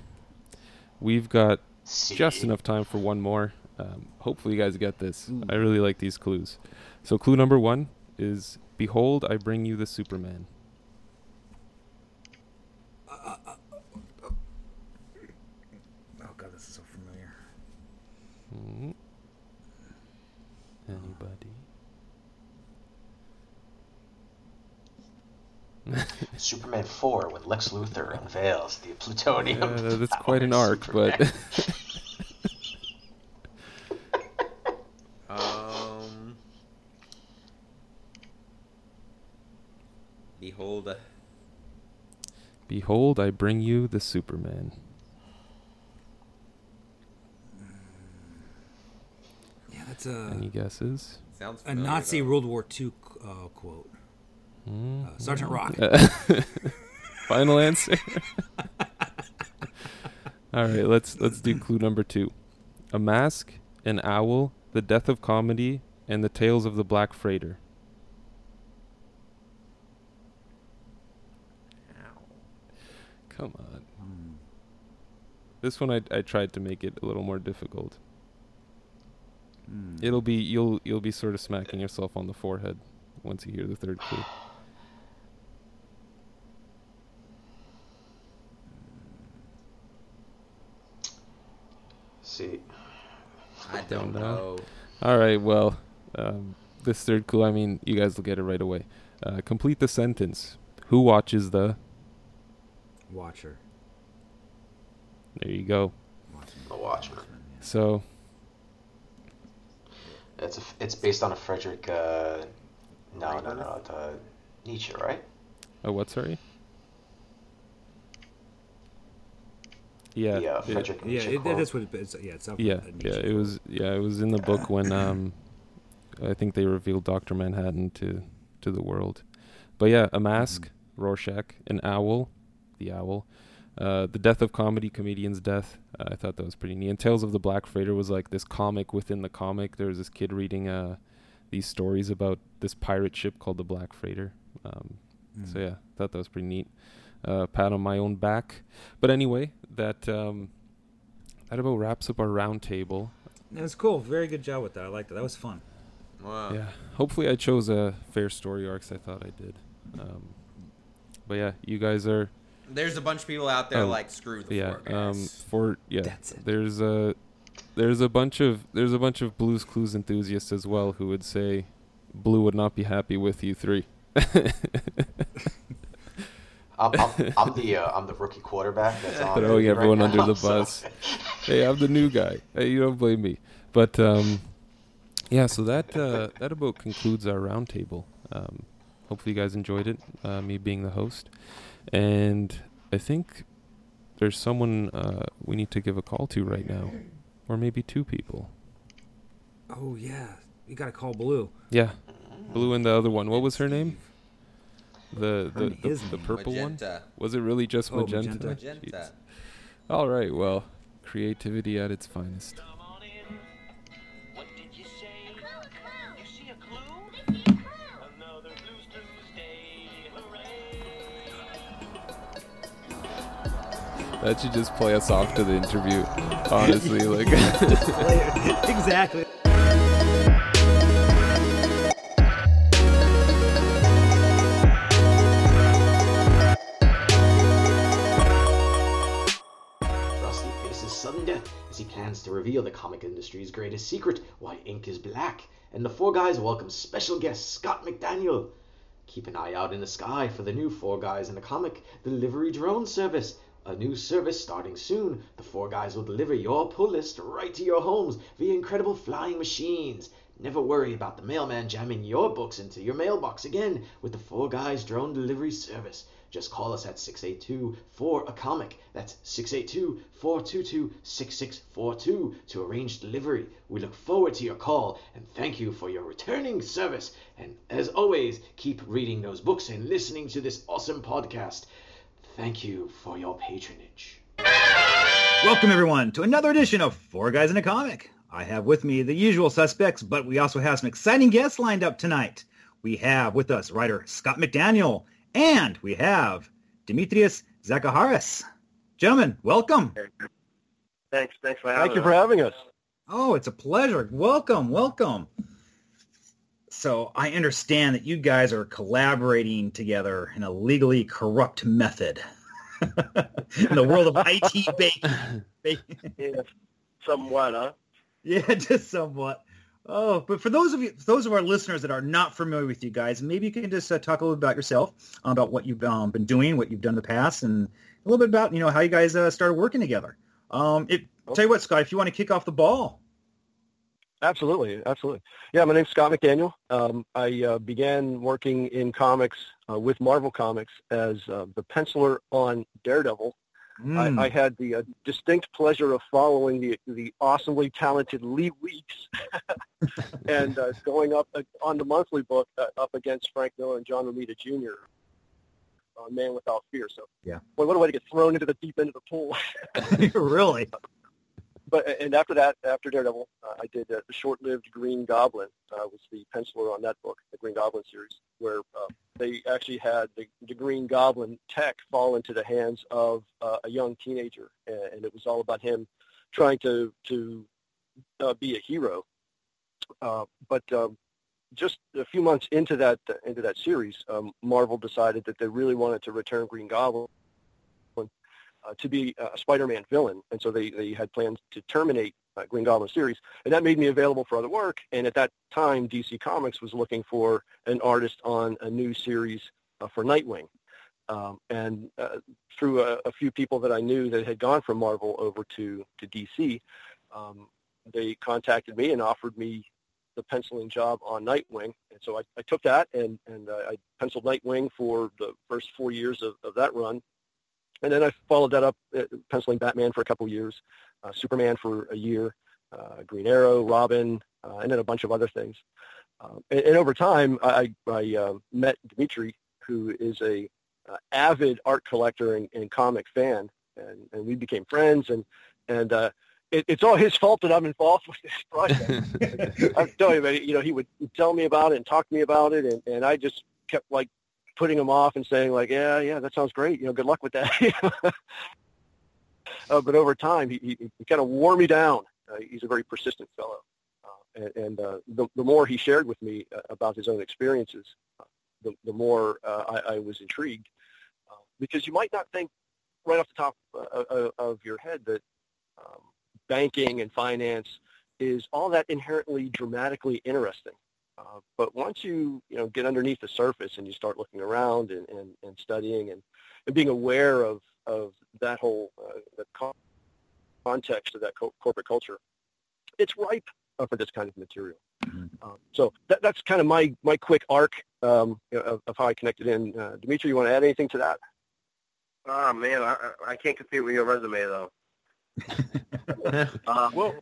we've got See. just enough time for one more. Um, hopefully, you guys get this. Ooh. I really like these clues. So, clue number one is Behold, I bring you the Superman. Oh god, this is so familiar. Mhm. Anybody? Superman 4 when Lex Luthor unveils the plutonium. Yeah, that's quite an arc, Superman. but Um. Behold. uh, Behold, I bring you the Superman. Yeah, that's a Any guesses? Sounds a Nazi though. World War II uh, quote. Hmm? Uh, Sergeant Rock. Uh, Final answer. All right, let's let's do clue number two. A mask, an owl, the death of comedy, and the tales of the black freighter. Ow. Come on. Hmm. This one I I tried to make it a little more difficult. Hmm. It'll be you'll you'll be sort of smacking yourself on the forehead once you hear the third clue. See, I Don't don't know. know. All right, well, um, this third clue, I mean, you guys will get it right away. Uh, complete the sentence. Who watches the? Watcher. There you go. The Watchmen. So It's a, f- it's based on a Frederick. Uh, no, no, Rebirth? no, the Nietzsche, right? Oh, what? Sorry. Yeah. Yeah, it- Frederick Yeah, it, that's what it, it's. Yeah, it's yeah, yeah. It was. Yeah, it was in the book when um, I think they revealed Doctor Manhattan to to the world. But yeah, a mask, Rorschach, an owl, the owl, uh, the death of comedy, comedian's death. Uh, I thought that was pretty neat. And Tales of the Black Freighter was like this comic within the comic. There was this kid reading uh, these stories about this pirate ship called the Black Freighter. Um, So Mm. yeah, thought that was pretty neat. Uh, pat on my own back. But anyway, that um, that about wraps up our round table. That's cool. Very good job with that. I liked it. That was fun. Wow. Yeah. Hopefully, I chose a fair story arc. I thought I did. Um, but yeah, you guys are There's a bunch of people out there Oh, like screw the yeah. four Um, for yeah, That's it. there's a there's a bunch of there's a bunch of Blues Clues enthusiasts as well who would say Blue would not be happy with you three. I'm, I'm, I'm the uh, I'm the rookie quarterback that's on. Throwing right everyone now, under the so- bus. hey, I'm the new guy. Hey, you don't blame me. But um, yeah, so that uh, that about concludes our roundtable. Um, hopefully, you guys enjoyed it. Uh, me being the host, and I think there's someone uh, we need to give a call to right now, or maybe two people. Oh yeah, you gotta call Blue. Yeah, Blue and the other one. What was her name? The Her the, the, the name. purple one. Was it really just Oh, magenta? magenta. Magenta. All right. Well, creativity at its finest. Come on in. What did you say? You see a clue? Another Blues Clues Day. Hooray! That should just play us off to the interview. Honestly, like. exactly. To reveal the comic industry's greatest secret, why ink is black. And the four guys welcome special guest Scott McDaniel. Keep an eye out in the sky for the new Four Guys in a Comic delivery drone service. A new service starting soon. The Four Guys will deliver your pull list right to your homes via incredible flying machines. Never worry about the mailman jamming your books into your mailbox again with the Four Guys drone delivery service. Just call us at 682 4 a comic. That's 682 422 6642 to arrange delivery. We look forward to your call and thank you for your returning service. And as always, keep reading those books and listening to this awesome podcast. Thank you for your patronage. Welcome everyone to another edition of Four Guys in a Comic. I have with me the usual suspects, but we also have some exciting guests lined up tonight. We have with us writer Scott McDaniel, and we have Demetrius Zakaharis. Gentlemen, welcome. Thanks, thanks for having Thank you for having us. Oh, it's a pleasure. Welcome, welcome. So I understand that you guys are collaborating together in a legally corrupt method in the world of IT baking. baking. Yeah, somewhat, huh? Yeah, just somewhat. Oh, but for those of you, those of our listeners that are not familiar with you guys, maybe you can just uh, talk a little bit about yourself, uh, about what you've um, been doing, what you've done in the past, and a little bit about you know how you guys uh, started working together. Um, it, tell you what, Scott, if you want to kick off the ball. Absolutely, absolutely. Yeah, my name's Scott McDaniel. Um, I uh, began working in comics uh, with Marvel Comics as uh, the penciler on Daredevil. Mm. I, I had the uh, distinct pleasure of following the the awesomely talented Lee Weeks and uh, going up uh, on the monthly book uh, up against Frank Miller and John Romita Jr. on Man Without Fear. So, Yeah. boy, what a way to get thrown into the deep end of the pool. really? But and after that, after Daredevil, uh, I did uh, the short-lived Green Goblin. Uh, was the penciler on that book, the Green Goblin series, where uh, they actually had the, the Green Goblin tech fall into the hands of uh, a young teenager, and, and it was all about him trying to to uh, be a hero. Uh, but um, just a few months into that into that series, um, Marvel decided that they really wanted to return Green Goblin uh, to be a Spider-Man villain, and so they, they had plans to terminate uh, Green Goblin series, and that made me available for other work. And at that time, DC Comics was looking for an artist on a new series uh, for Nightwing. Um, and uh, through a, a few people that I knew that had gone from Marvel over to to DC, um, they contacted me and offered me the penciling job on Nightwing, and so I, I took that and and uh, I penciled Nightwing for the first four years of, of that run, and then I followed that up uh, penciling Batman for a couple years, uh, Superman for a year, uh, Green Arrow, Robin, uh, and then a bunch of other things. Um, and, and over time, I, I uh, met Dimitri, who is a uh, avid art collector and, and comic fan, and, and we became friends. And and uh, it, it's all his fault that I'm involved with this project. I'm telling you, man, you know, he would tell me about it and talk to me about it, and, and I just kept like putting him off and saying like, yeah, yeah, that sounds great. You know, good luck with that. uh, but over time, he, he, kind of wore me down. Uh, he's a very persistent fellow. Uh, and, and uh, the, the more he shared with me uh, about his own experiences, uh, the, the more I, I was intrigued. Because you might not think right off the top of your head that um, banking and finance is all that inherently dramatically interesting. Uh, but once you you know get underneath the surface and you start looking around and, and, and studying and, and being aware of, of that whole uh, the context of that co- corporate culture, it's ripe uh, for this kind of material. Um, so that, that's kind of my, my quick arc um, of, of how I connected in. Uh, Dimitri, you want to add anything to that? Ah man, I, I can't compete with your resume though. uh, Well,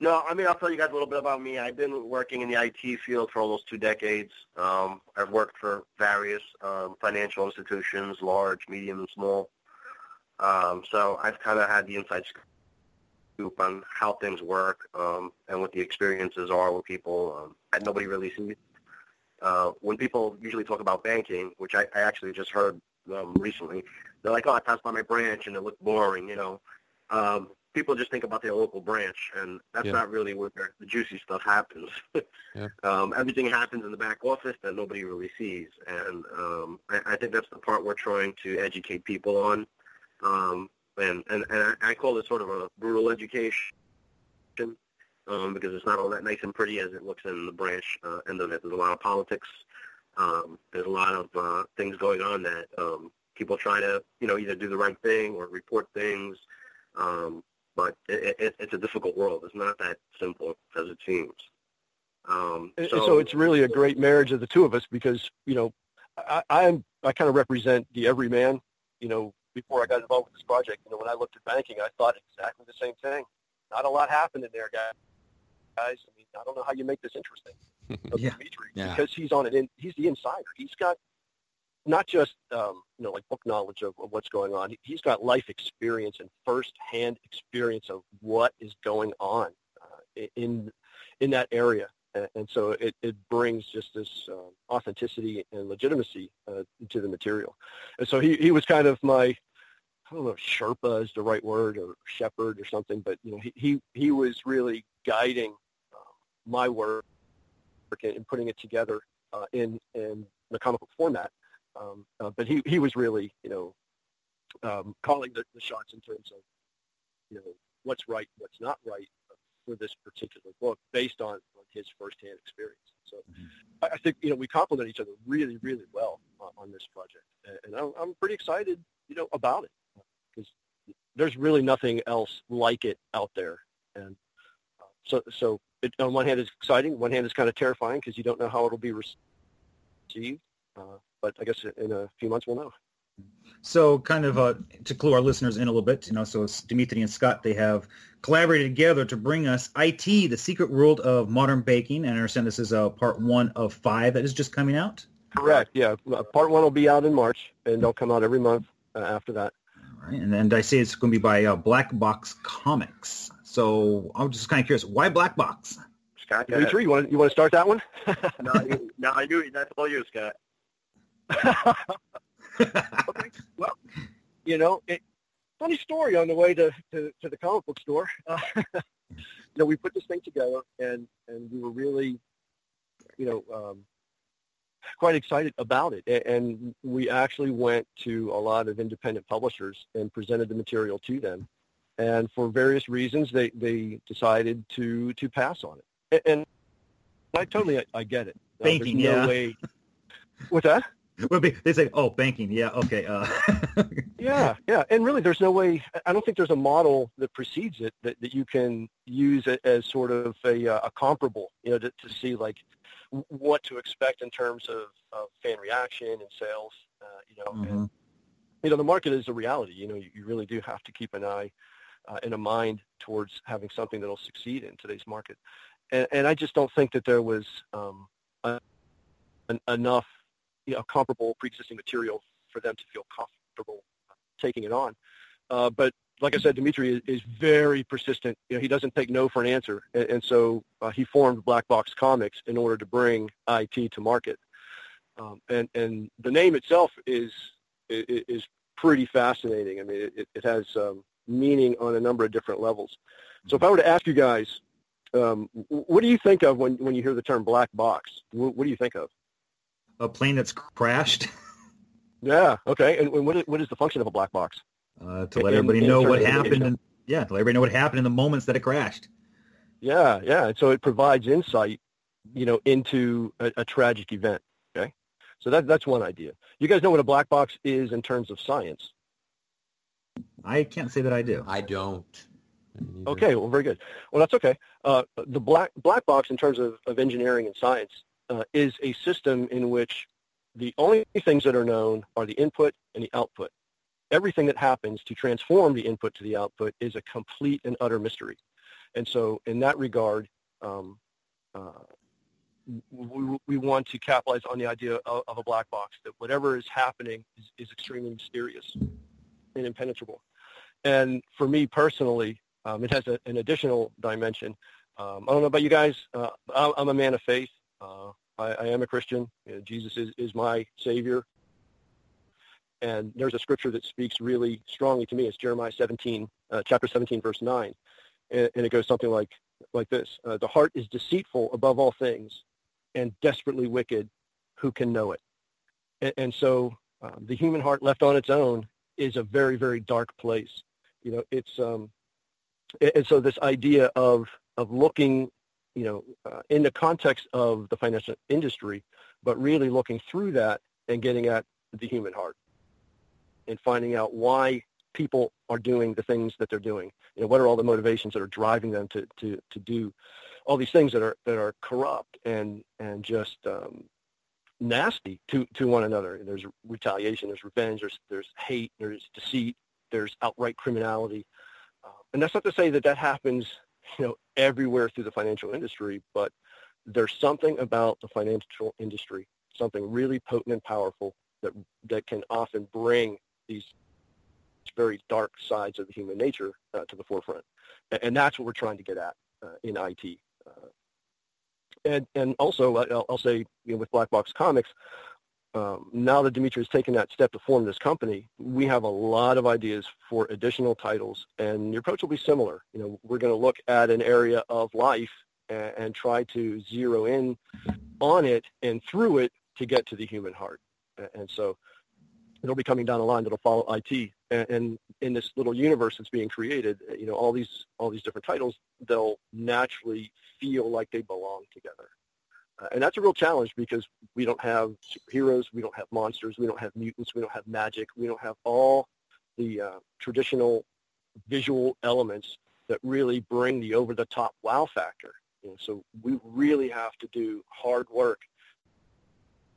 no, I mean I'll tell you guys a little bit about me. I've been working in the IT field for almost two decades. Um, I've worked for various um, financial institutions, large, medium, and small. Um, so I've kind of had the inside scoop on how things work um, and what the experiences are with people um, nobody really sees. Uh, when people usually talk about banking, which I, I actually just heard um, recently, they're like, "Oh, I passed by my branch and it looked boring," you know. Um, people just think about their local branch, and that's Yeah. not really where the juicy stuff happens. Yeah. um, everything happens in the back office that nobody really sees, and um, I, I think that's the part we're trying to educate people on. Um, and and, and I, I call it sort of a brutal education. Um, because it's not all that nice and pretty as it looks in the branch uh, end of it. There's a lot of politics. Um, there's a lot of uh, things going on that um, people try to, you know, either do the right thing or report things. Um, but it, it, it's a difficult world. It's not that simple as it seems. Um, And so, it's really a great marriage of the two of us because you know I, I'm I kind of represent the everyman. You know, before I got involved with this project, you know, when I looked at banking, I thought exactly the same thing. Not a lot happened in there, guys. Guys, I mean, I don't know how you make this interesting. Yeah. Dimitri, Yeah. because he's on it. In, he's the insider. He's got not just um, you know like book knowledge of, of what's going on. He- He's got life experience and first-hand experience of what is going on uh, in in that area. And, and so it, it brings just this um, authenticity and legitimacy uh, to the material. And so he, he was kind of my, I don't know, if Sherpa is the right word or shepherd or something, but you know, he, he, he was really guiding um, my work and putting it together uh, in, in the comic book format. Um, uh, but he, he was really, you know, um, calling the, the shots in terms of, you know, what's right, what's not right for this particular book based on, on his firsthand experience. So I, I think, you know, we complement each other really, really well uh, on this project. And, and I'm, I'm pretty excited, you know, about it because there's really nothing else like it out there. And uh, so, so it, on one hand it's exciting, one hand it's kind of terrifying because you don't know how it'll be received. Uh, but I guess in a few months we'll know. So kind of uh, to clue our listeners in a little bit, you know, so it's Dimitri and Scott, they have collaborated together to bring us IT, the secret world of modern baking. And I understand this is uh, part one of five that is just coming out. Correct. Yeah. Uh, Part one will be out in March, and they'll come out every month uh, after that. All right. And then I say it's going to be by uh, Black Box Comics. So I'm just kind of curious, why Black Box? Scott. Dimitri, you want you want to start that one? no, you, no, I knew that's all you, Scott. Okay. Well, you know, it, funny story on the way to, to, to the comic book store. Uh, you know, we put this thing together, and and we were really, you know, um, quite excited about it. And we actually went to a lot of independent publishers and presented the material to them. And for various reasons, they, they decided to to pass on it. And I totally I, I get it. Uh, no yeah. way. What's that? Would be- they say, oh, banking. Yeah, okay. Uh, Yeah, yeah, and really, there's no way. I don't think there's a model that precedes it that, that you can use as sort of a, uh, a comparable, you know, to, to see like what to expect in terms of, of fan reaction and sales. Uh, you know, and Mhm. you know, the market is a reality. You know, you, you really do have to keep an eye uh, and a mind towards having something that'll succeed in today's market. And, and I just don't think that there was um, a, an, enough, you know, comparable pre-existing material for them to feel comfortable taking it on. Uh, but like I said, Dimitri is, is very persistent. You know, he doesn't take no for an answer, and, and so uh, he formed Black Box Comics in order to bring IT to market. Um, and and the name itself is is pretty fascinating. I mean, it, it has um, meaning on a number of different levels. So if I were to ask you guys, Um, what do you think of when, when you hear the term black box? What, what do you think of? A plane that's crashed Yeah. Okay. And, and what is, what is the function of a black box? uh, to let In- everybody in know what happened. And, yeah, to let everybody know what happened in the moments that it crashed. Yeah. Yeah. And so it provides insight, you know, into a, a tragic event. Okay. So that, that's one idea. You guys know what a black box is in terms of science. I can't say that I do. I don't. Neither. Okay, well, very good. Well, that's okay. Uh, the black black box, in terms of, of engineering and science, uh, is a system in which the only things that are known are the input and the output. Everything that happens to transform the input to the output is a complete and utter mystery. And so, in that regard, um, uh, we, we want to capitalize on the idea of, of a black box that whatever is happening is, is extremely mysterious and impenetrable. And for me personally, um, it has a, an additional dimension. Um, I don't know about you guys. Uh, I'm, I'm a man of faith. Uh, I, I am a Christian. You know, Jesus is, is my Savior. And there's a scripture that speaks really strongly to me. It's Jeremiah 17, uh, chapter 17, verse 9. And, and it goes something like, like this. Uh, the heart is deceitful above all things and desperately wicked. Who can know it? And, and so um, the human heart left on its own is a very, very dark place. You know, it's um, and so this idea of of looking, you know, uh, in the context of the financial industry, but really looking through that and getting at the human heart and finding out why people are doing the things that they're doing. You know, what are all the motivations that are driving them to to to do all these things that are that are corrupt and and just um, nasty to to one another. There's retaliation, there's revenge, there's there's hate, there's deceit, there's outright criminality. Uh, and that's not to say that that happens, you know, everywhere through the financial industry, but there's something about the financial industry, something really potent and powerful that that can often bring these very dark sides of the human nature uh, to the forefront, and, and that's what we're trying to get at uh, in IT. Uh, and and also, I'll, I'll say, you know, with Black Box Comics, um, now that Dimitri has taken that step to form this company, we have a lot of ideas for additional titles, and the approach will be similar. You know, we're going to look at an area of life and, and try to zero in on it and through it to get to the human heart. And so it'll be coming down the line that'll follow IT. And, and in this little universe that's being created, you know, all these all these different titles, they'll naturally feel like they belong together. Uh, and that's a real challenge because we don't have superheroes, we don't have monsters, we don't have mutants, we don't have magic, we don't have all the uh, traditional visual elements that really bring the over-the-top wow factor. You know, so we really have to do hard work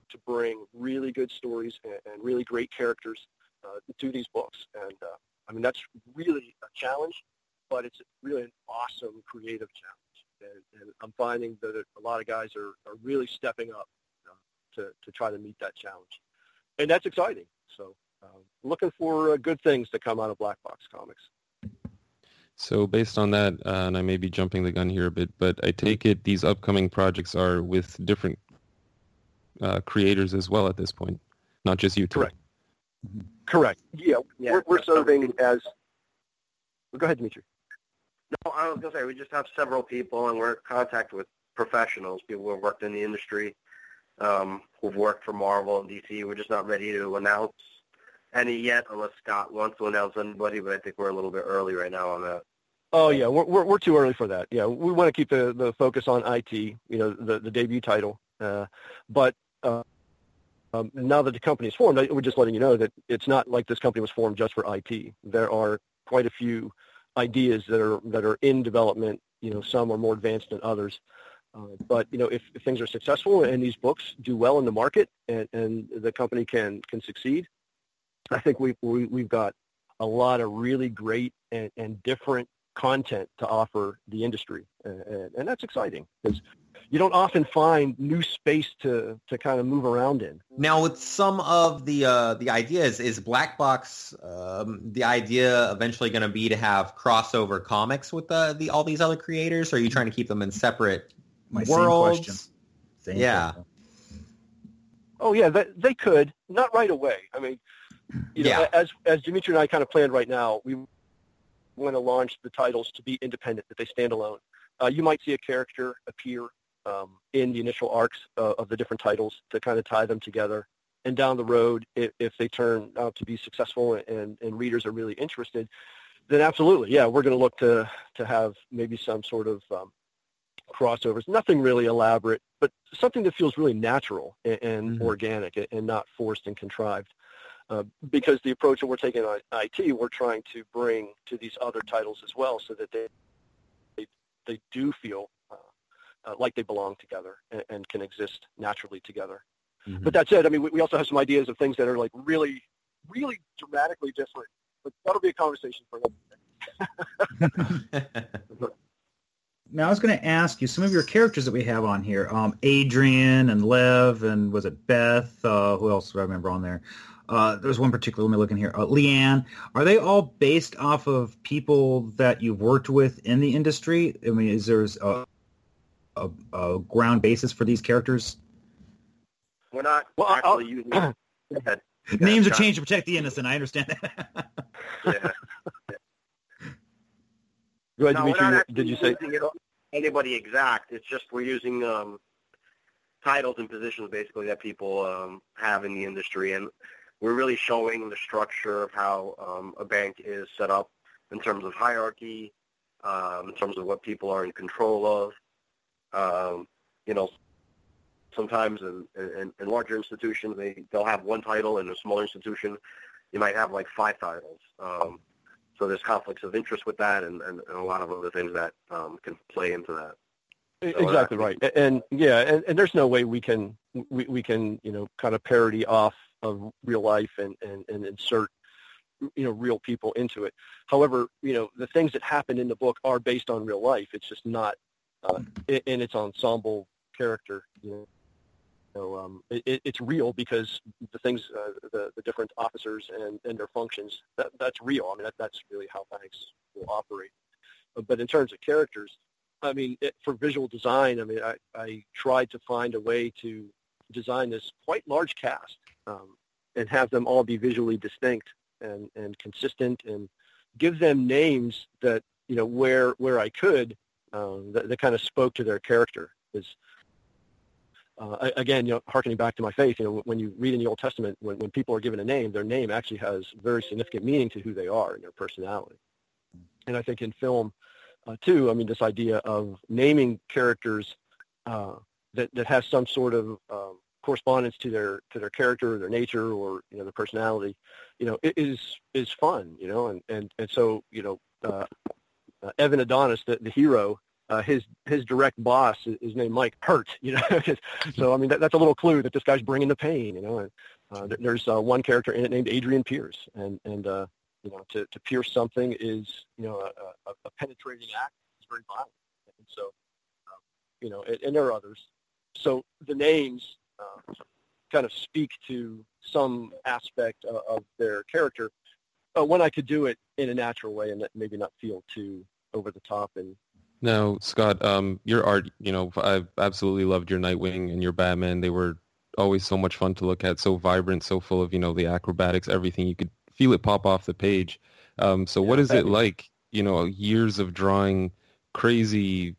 to bring really good stories and, and really great characters uh, to these books. And uh, I mean, that's really a challenge, but it's really an awesome creative challenge. And, and I'm finding that a lot of guys are, are really stepping up uh, to, to try to meet that challenge. And that's exciting. So uh, looking for uh, good things to come out of Black Box Comics. So based on that, uh, and I may be jumping the gun here a bit, but I take it these upcoming projects are with different uh, creators as well at this point, not just you two. Correct. Correct. Yeah, Yeah, we're, we're serving as. Go ahead, Dimitri. No, I was gonna say we just have several people, and we're in contact with professionals, people who have worked in the industry, um, who've worked for Marvel and DC. We're just not ready to announce any yet, unless Scott wants to announce anybody. But I think we're a little bit early right now on that. Oh yeah, we're, we're we're too early for that. Yeah, we want to keep the, the focus on IT, you know, the the debut title. Uh, but uh, um, now that the company is formed, we're just letting you know that it's not like this company was formed just for IT. There are quite a few ideas that are that are in development. You know, some are more advanced than others. Uh, but you know, if, if things are successful and these books do well in the market and, and the company can can succeed, I think we, we we've got a lot of really great and, and different content to offer the industry, and, and, that's exciting because you don't often find new space to, to kind of move around in. Now, with some of the uh, the ideas, is Black Box um, the idea eventually going to be to have crossover comics with the, the all these other creators? Or are you trying to keep them in separate My same worlds? question. Same Yeah. question. Oh yeah, they, they could not right away. I mean, you know, Yeah. as as Dimitri and I kind of planned right now, we want to launch the titles to be independent, that they stand alone. uh, you might see a character appear um, in the initial arcs uh, of the different titles to kind of tie them together. And down the road, if, if they turn out to be successful and, and readers are really interested, then absolutely, yeah, we're going to look to to have maybe some sort of um, crossovers. Nothing really elaborate, but something that feels really natural and, and Mhm. organic and, and not forced and contrived. Uh, because the approach that we're taking on IT, we're trying to bring to these other titles as well, so that they they, they do feel uh, uh, like they belong together and, and can exist naturally together. Mhm. But that said, I mean, we, we also have some ideas of things that are like really, really dramatically different. But that'll be a conversation for another time. Now I was going to ask you some of your characters that we have on here. Um, Adrian and Lev and was it Beth? Uh, who else do I remember on there? Uh, there's one particular. Let me look in here. Uh, Leanne. Are they all based off of people that you've worked with in the industry? I mean, is there a, a, a ground basis for these characters? We're not Well, I'll- actually using. Go ahead. Yeah, Names are changed to protect the innocent. I understand that. Yeah. Go ahead, No, Dimitri. not what actually Did you say? using it- anybody exact? It's just we're using um, titles and positions basically that people um, have in the industry, and we're really showing the structure of how um, a bank is set up in terms of hierarchy, um, in terms of what people are in control of. Um, you know, sometimes in, in, in larger institutions, they they'll have one title. In a smaller institution, you might have like five titles. Um, so there's conflicts of interest with that, and, and, and a lot of other things that um, can play into that. So, uh, Exactly right. A- And yeah, and, and there's no way we can we, we can you know kind of parody off of real life and, and, and insert you know real people into it. However, you know the things that happen in the book are based on real life. It's just not uh, in, its ensemble character. You know, so um, it, it's real because the things uh, the the different officers and, and their functions that, that's real. I mean that, that's really how banks will operate. But in terms of characters, I mean, it, for visual design, I mean, I, I tried to find a way to design this quite large cast um, and have them all be visually distinct and, and consistent and give them names that, you know, where, where I could, um, that, that kind of spoke to their character. Is uh, again, you know, harkening back to my faith, you know, when you read in the Old Testament, when, when people are given a name, their name actually has very significant meaning to who they are and their personality. And I think in film, uh, too. I mean, this idea of naming characters uh, that that has some sort of um, correspondence to their to their character or their nature or you know their personality, you know, is is fun, you know, and and and so you know, uh, uh, Evan Adonis, the, the hero. Uh, his his direct boss is, named Mike Hurt, you know. so I mean that, that's a little clue that this guy's bringing the pain, you know. And uh, there- there's uh, one character in it named Adrian Pierce, and and uh, you know, to, to pierce something is, you know, a, a, a penetrating act. It's very violent. And so, um, you know, and, and there are others. So the names uh, kind of speak to some aspect of, of their character uh, when I could do it in a natural way and maybe not feel too over the top. And Now, Scott, um, your art, you know, I've absolutely loved your Nightwing and your Batman. They were always so much fun to look at, so vibrant, so full of, you know, the acrobatics, everything. You could feel it pop off the page. Um, so what is it like, you know, years of drawing crazy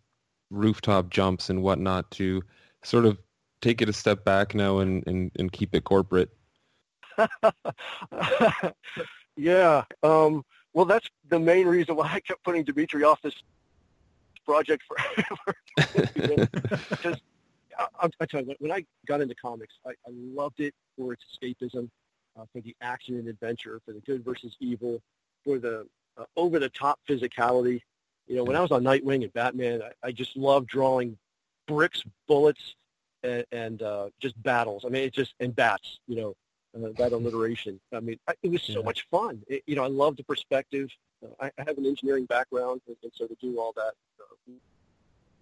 rooftop jumps and whatnot to sort of take it a step back now and, and, and keep it corporate? yeah, um, well, that's the main reason why I kept putting Dimitri off this project forever. because I, I, tell you, when, when I got into comics, I, I loved it for its escapism, uh, for the action and adventure, for the good versus evil, for the uh, over-the-top physicality. You know, when I was on Nightwing and Batman, I, I just loved drawing bricks, bullets, and, and uh, just battles. I mean, it's just and bats. You know, uh, that alliteration. I mean, I, it was so Yeah. much fun. It, you know, I love the perspective. Uh, I, I have an engineering background, and, and so to do all that, uh,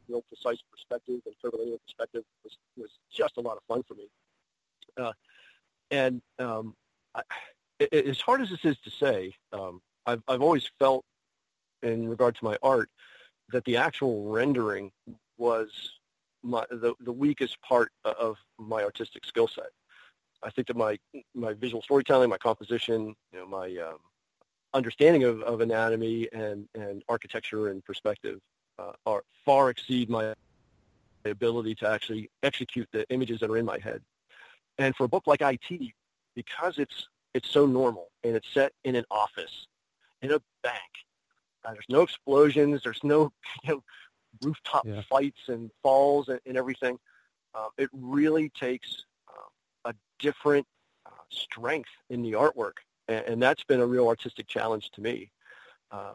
real precise perspective and curvilinear perspective was was just a lot of fun for me. Uh, and um, I, a- as hard as this is to say, um, I've I've always felt, in regard to my art, that the actual rendering was my the, the weakest part of my artistic skill set. I think that my my visual storytelling, my composition, you know, my um, understanding of, of anatomy and, and architecture and perspective uh, are far exceed my ability to actually execute the images that are in my head. And for a book like IT, because it's it's so normal and it's set in an office, in a bank, uh, there's no explosions, there's no you know, rooftop Yeah. fights and falls and, and everything. Uh, it really takes a different uh, strength in the artwork, and, and that's been a real artistic challenge to me. Uh,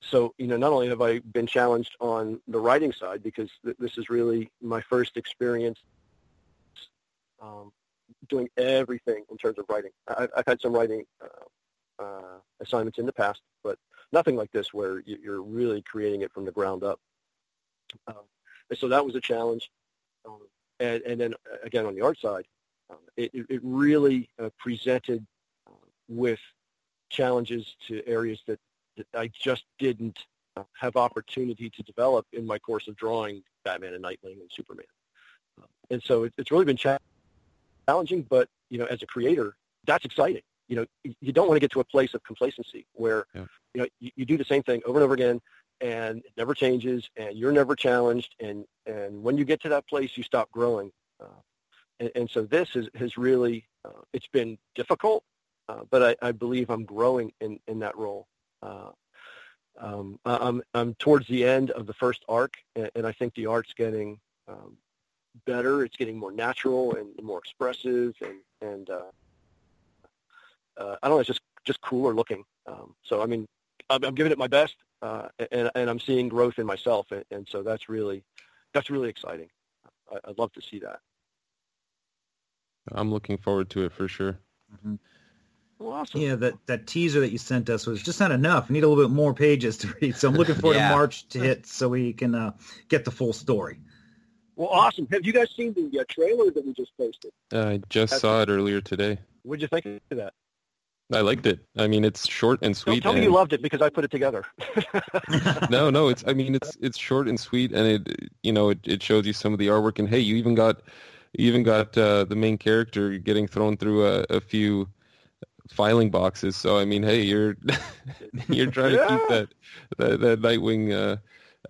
so, you know, not only have I been challenged on the writing side because th- this is really my first experience um, doing everything in terms of writing. I- I've had some writing uh, uh, assignments in the past, but nothing like this where you- you're really creating it from the ground up. Um, so that was a challenge. Um, and, and then uh, again on the art side, it, it it really uh, presented uh, with challenges to areas that, that I just didn't uh, have opportunity to develop in my course of drawing Batman and Nightwing and Superman. Uh, and so it, it's really been challenging, but you know, as a creator, that's exciting. You know, you don't want to get to a place of complacency where Yeah. you know you, you do the same thing over and over again, and it never changes, and you're never challenged, and and when you get to that place, you stop growing. Uh, and, and so this is, has really uh, it's been difficult, uh, but I, I believe I'm growing in, in that role. Uh, um, I'm I'm towards the end of the first arc, and, and I think the art's getting um, better. It's getting more natural and more expressive, and and uh, uh, I don't know, it's just just cooler looking. Um, so I mean, I'm, I'm giving it my best, uh, and and I'm seeing growth in myself, and, and so that's really that's really exciting. I, I'd love to see that. I'm looking forward to it for sure. Well, awesome. Yeah, that, that teaser that you sent us was just not enough. We need a little bit more pages to read. So I'm looking forward Yeah. to March to hit so we can uh, get the full story. Well, awesome. Have you guys seen the uh, trailer that we just posted? I just That's- saw it earlier today. What'd you think of that? I liked it. I mean, it's short and Don't sweet. tell me you loved it because I put it together. no, no, it's I mean it's it's short and sweet and it you know it, it shows you some of the artwork and hey you even got you even got uh, the main character getting thrown through a, a few filing boxes. So I mean hey you're you're trying to keep that that, that Nightwing uh,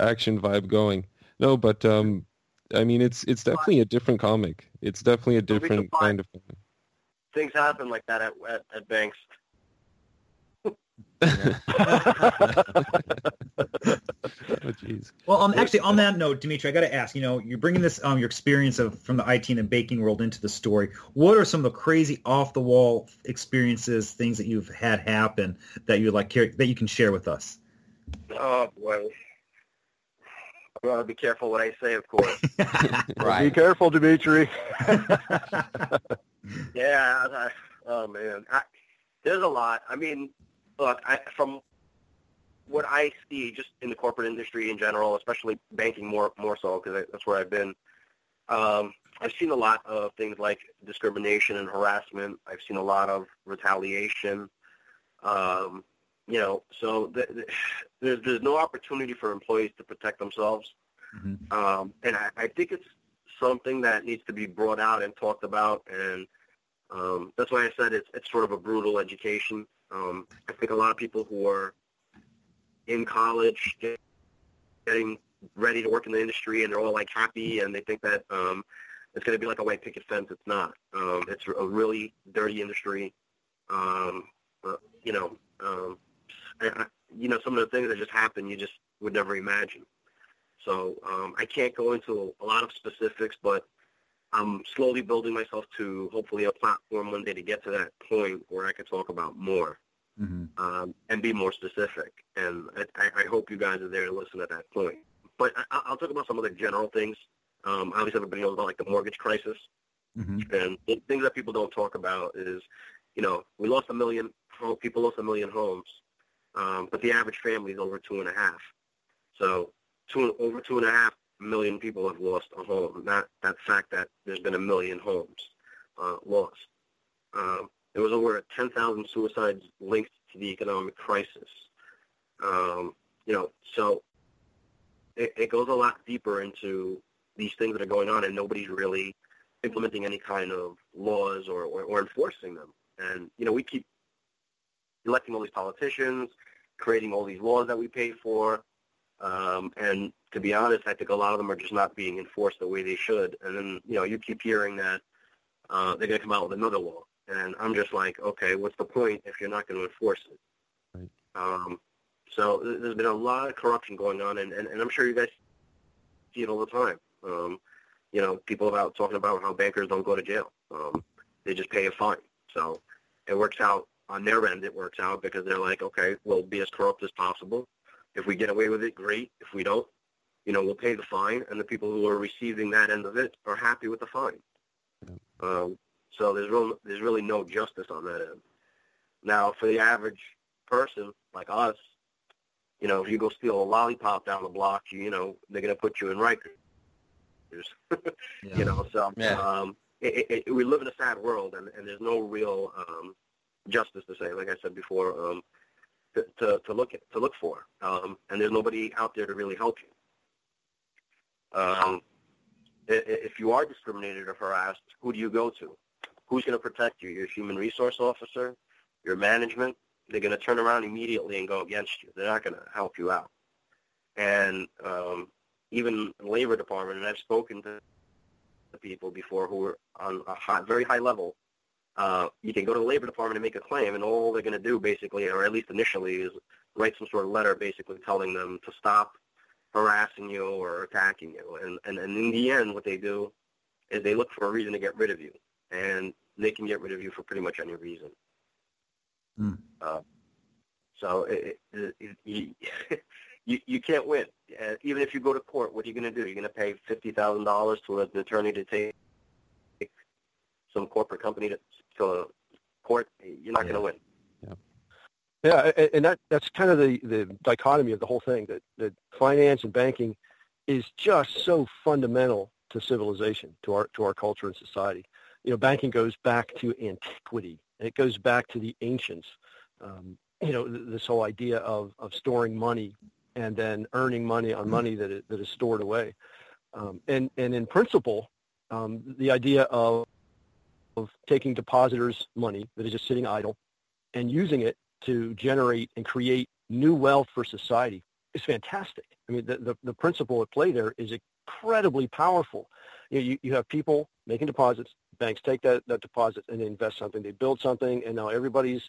action vibe going. No but um I mean it's it's definitely a different comic. It's definitely a different kind of comic. Things happen like that at at, at banks. oh Well, um, actually, on that note, Dimitri, I got to ask. You know, you're bringing this um your experience of from the IT and the baking world into the story. What are some of the crazy off the wall experiences, things that you've had happen that you like care- that you can share with us? Oh boy. I gotta be careful what I say, of course. right. Be careful, Dimitri. Yeah. I, oh man, I, there's a lot. I mean, look, I, from what I see, just in the corporate industry in general, especially banking more more so because that's where I've been. Um, I've seen a lot of things like discrimination and harassment. I've seen a lot of retaliation. Um, you know, so th- th- there's there's no opportunity for employees to protect themselves, Mhm. um, and I, I think it's something that needs to be brought out and talked about, and um, that's why I said it's it's sort of a brutal education. Um, I think a lot of people who are in college getting ready to work in the industry, and they're all like happy, and they think that um, it's going to be like a white picket fence. It's not. Um, it's a really dirty industry. Um, uh, you know, um, I, you know, some of the things that just happen, you just would never imagine. So um, I can't go into a lot of specifics, but I'm slowly building myself to hopefully a platform one day to get to that point where I can talk about more hmm um, and be more specific. And I, I hope you guys are there to listen at that point. But I, I'll talk about some of the general things. Um, obviously, everybody knows about like the mortgage crisis. hmm And the things that people don't talk about is, you know, we lost a million people lost a million homes, um, but the average family is over two and a half. So two, over two and a half million people have lost a home. Not that fact that there's been a million homes uh, lost. Um, there was over 10,000 suicides linked to the economic crisis. Um, you know, so it, it goes a lot deeper into these things that are going on, and nobody's really implementing any kind of laws or, or, or enforcing them. And, you know, we keep electing all these politicians, creating all these laws that we pay for, Um, and to be honest, I think a lot of them are just not being enforced the way they should. And then, you know, you keep hearing that uh, they're going to come out with another law. And I'm just like, okay, what's the point if you're not going to enforce it? Right. Um, so there's been a lot of corruption going on, and, and, and I'm sure you guys see it all the time. Um, you know, people about talking about how bankers don't go to jail. Um, they just pay a fine. So it works out on their end. It works out because they're like, okay, we'll be as corrupt as possible. If we get away with it, great. If we don't, you know, we'll pay the fine, and the people who are receiving that end of it are happy with the fine. Um, so there's real, there's really no justice on that end. Now, for the average person like us, you know, if you go steal a lollipop down the block, you, you know, they're going to put you in Rikers. You know, so Yeah. um, it, it, it, we live in a sad world, and, and there's no real um, justice to say, like I said before, um, to, to, to look at, to look for, um, and there's nobody out there to really help you. Um, if you are discriminated or harassed, who do you go to? Who's going to protect you? Your human resource officer, your management. They're going to turn around immediately and go against you. They're not going to help you out. And um, even the labor department, and I've spoken to the people before who are on a high, very high level. Uh, you can go to the labor department and make a claim, and all they're going to do, basically, or at least initially, is write some sort of letter, basically telling them to stop harassing you or attacking you. And, and, and in the end, what they do is they look for a reason to get rid of you, and they can get rid of you for pretty much any reason. Hmm. Uh, so it, it, it, you, you you can't win. Uh, even if you go to court, what are you going to do? You're going to pay fifty thousand dollars to an attorney to take some corporate company to, to court. You're not going to win. Yeah, a- and that that's kind of the, the dichotomy of the whole thing that, that finance and banking is just so fundamental to civilization, to our to our culture and society. You know, banking goes back to antiquity. It goes back to the ancients. Um, you know, th- this whole idea of, of storing money and then earning money on money that that is stored away. Um, and, and in principle, um, the idea of, of taking depositors' money that is just sitting idle and using it to generate and create new wealth for society is fantastic. I mean, the, the, the principle at play there is incredibly powerful. You, know, you, you have people making deposits, banks take that, that deposit and they invest something, they build something, and now everybody's,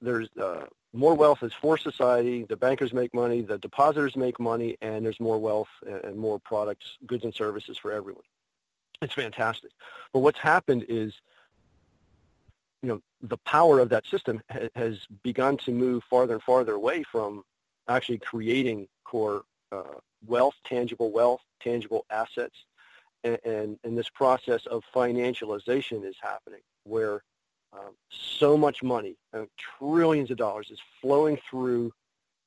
there's uh, more wealth is for society, the bankers make money, the depositors make money, and there's more wealth and, more products, goods and services for everyone. It's fantastic. But what's happened is you know, the power of that system ha- has begun to move farther and farther away from actually creating core uh, wealth, tangible wealth, tangible assets. And, and, this process of financialization is happening where um, so much money, uh, trillions of dollars is flowing through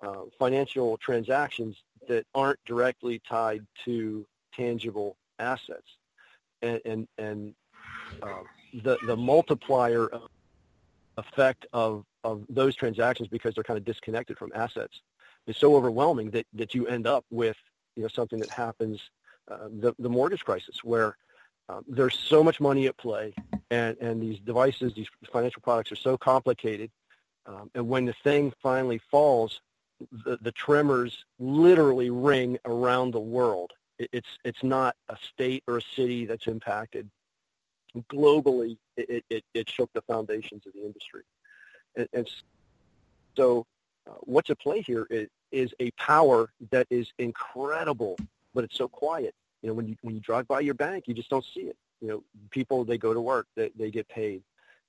uh, financial transactions that aren't directly tied to tangible assets. And, and, and uh, the, the multiplier effect of, of those transactions because they're kind of disconnected from assets is so overwhelming that, that you end up with you know something that happens uh, the, the mortgage crisis where um, there's so much money at play and, and these devices these financial products are so complicated um, and when the thing finally falls the, the tremors literally ring around the world it, it's it's not a state or a city that's impacted globally, it, it, it shook the foundations of the industry. And, and so uh, what's at play here is, is a power that is incredible, but it's so quiet. You know, when you, when you drive by your bank, you just don't see it. You know, people, they go to work, they, they get paid,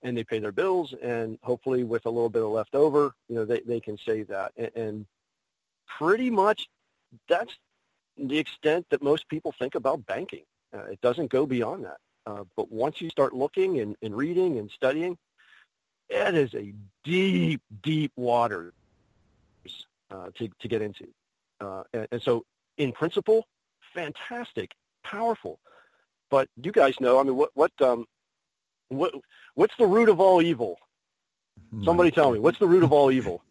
and they pay their bills, and hopefully with a little bit of leftover, you know, they, they can save that. And, and pretty much that's the extent that most people think about banking. Uh, it doesn't go beyond that. Uh, but once you start looking and, and reading and studying, it is a deep, deep water uh, to, to get into. Uh, and, and so in principle, fantastic, powerful. But you guys know, I mean, what, what, um, what, what's the root of all evil? Somebody tell me, what's the root of all evil?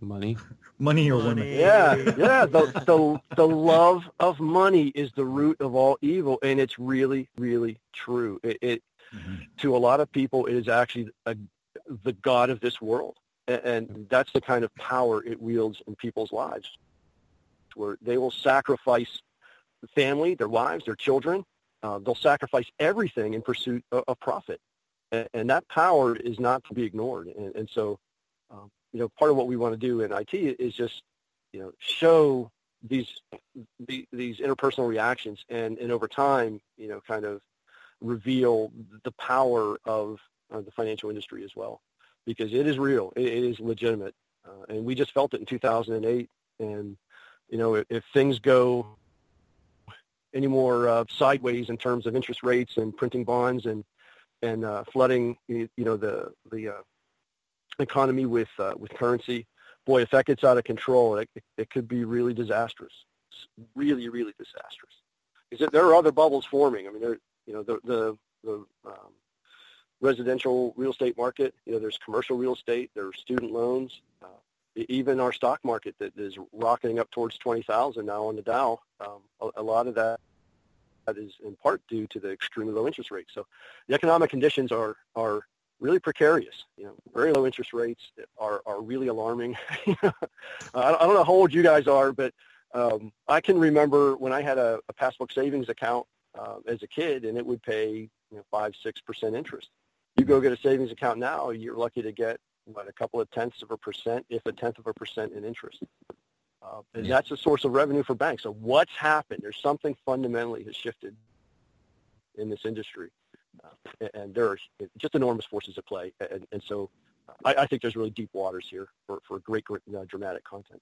Money. Money or women? Yeah, yeah. The, the the love of money is the root of all evil, and it's really, really true. It, it to a lot of people, it is actually a, the god of this world, and, and that's the kind of power it wields in people's lives, where they will sacrifice family, their wives, their children. Uh, they'll sacrifice everything in pursuit of, of profit, and, and, that power is not to be ignored. And, and so, um, you know, part of what we want to do in IT is just, you know, show these the, these interpersonal reactions, and and over time, you know, kind of reveal the power of uh, the financial industry as well, because it is real, it, it is legitimate, uh, and we just felt it in 2008. And you know, if, if things go any more uh, sideways in terms of interest rates and printing bonds and and uh, flooding, you know, the the uh, economy with uh, with currency, boy, if that gets out of control, it, it could be really disastrous, really, really disastrous. Because there are other bubbles forming. I mean, there, you know, the the, the um, residential real estate market. You know, there's commercial real estate. There's student loans. Uh, even our stock market that is rocketing up towards 20,000 now on the Dow. Um, a, a, lot of that that is in part due to the extremely low interest rates. So the economic conditions are are really precarious. You know, very low interest rates are are really alarming. I, don't know how old you guys are, but um, I can remember when I had a, a passbook savings account uh, as a kid, and it would pay you know, five, six percent interest. You go get a savings account now, you're lucky to get what a couple of tenths of a percent, if a tenth of a percent in interest. Uh, and yeah. that's a source of revenue for banks. So what's happened? There's something fundamentally has shifted in this industry, uh, and there are just enormous forces at play. And, and so I, I, think there's really deep waters here for, for great, great uh, dramatic content.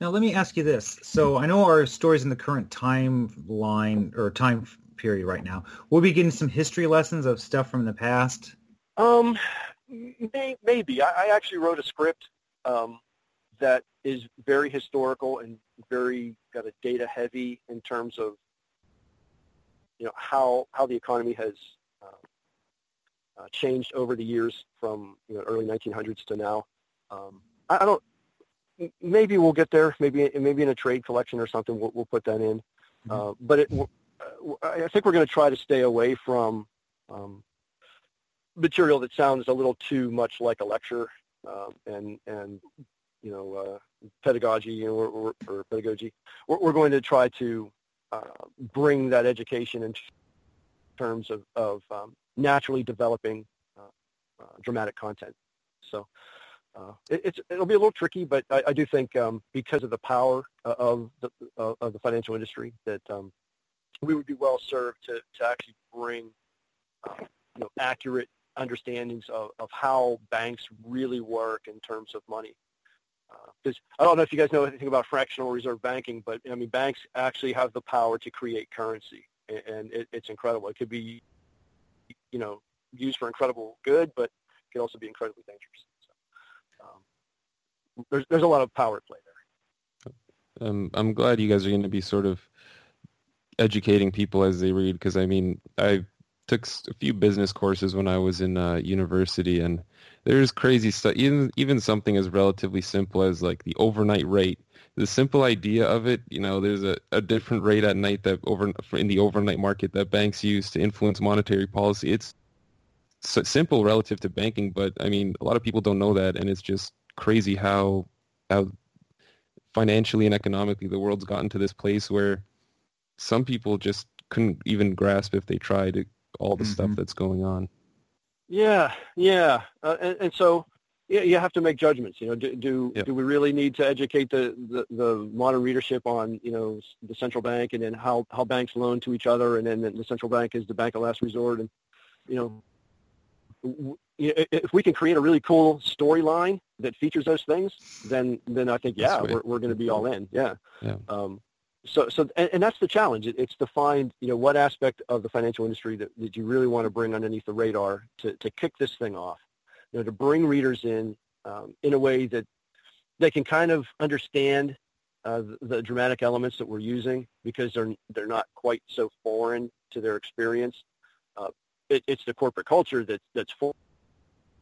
Now, let me ask you this. So I know our stories in the current timeline or time period right now. We'll be getting some history lessons of stuff from the past. Um, may, maybe. I, I, actually wrote a script um, that is very historical and very kind of data heavy in terms of you know how how the economy has uh, uh, changed over the years from you know, early 1900s to now. Um, I, I, don't maybe we'll get there. Maybe maybe in a trade collection or something, we'll, we'll put that in. Mm-hmm. Uh, but it, I think we're going to try to stay away from um, material that sounds a little too much like a lecture um, and and you know uh, pedagogy or, or, or pedagogy. We're, we're, going to try to uh, bring that education in terms of of um, naturally developing uh, uh dramatic content. So uh, it, it'll be a little tricky, but I, I do think um, because of the power of the of the financial industry that um, we would be well served to to actually bring uh, you know accurate understandings of, of how banks really work in terms of money. Because uh, I don't know if you guys know anything about fractional reserve banking, but I mean banks actually have the power to create currency, and it, it's incredible. It could be, you know, used for incredible good, but it could also be incredibly dangerous So, there's there's a lot of power at play there. Um, I'm glad you guys are going to be sort of educating people as they read because I mean I took a few business courses when I was in uh, university and there's crazy stuff even even something as relatively simple as like the overnight rate. The simple idea of it you know there's a, a different rate at night that over in the overnight market that banks use to influence monetary policy. It's so simple relative to banking but I mean a lot of people don't know that and it's just crazy how how financially and economically the world's gotten to this place where some people just couldn't even grasp if they tried all the mm-hmm. stuff that's going on. Yeah, yeah, uh, and, and, so yeah, you have to make judgments. You know, do do, yep. do we really need to educate the, the, the modern readership on you know the central bank and then how how banks loan to each other and then the central bank is the bank of last resort and you know if we can create a really cool storyline that features those things, then then I think yeah, we're we're going to be all in. Yeah. Yeah. Um, so so and, and that's the challenge. It, it's to find you know what aspect of the financial industry that, that you really want to bring underneath the radar to to kick this thing off. You know, to bring readers in um, in a way that they can kind of understand uh, the, the, dramatic elements that we're using because they're they're not quite so foreign to their experience. Uh, it, it's the corporate culture that that's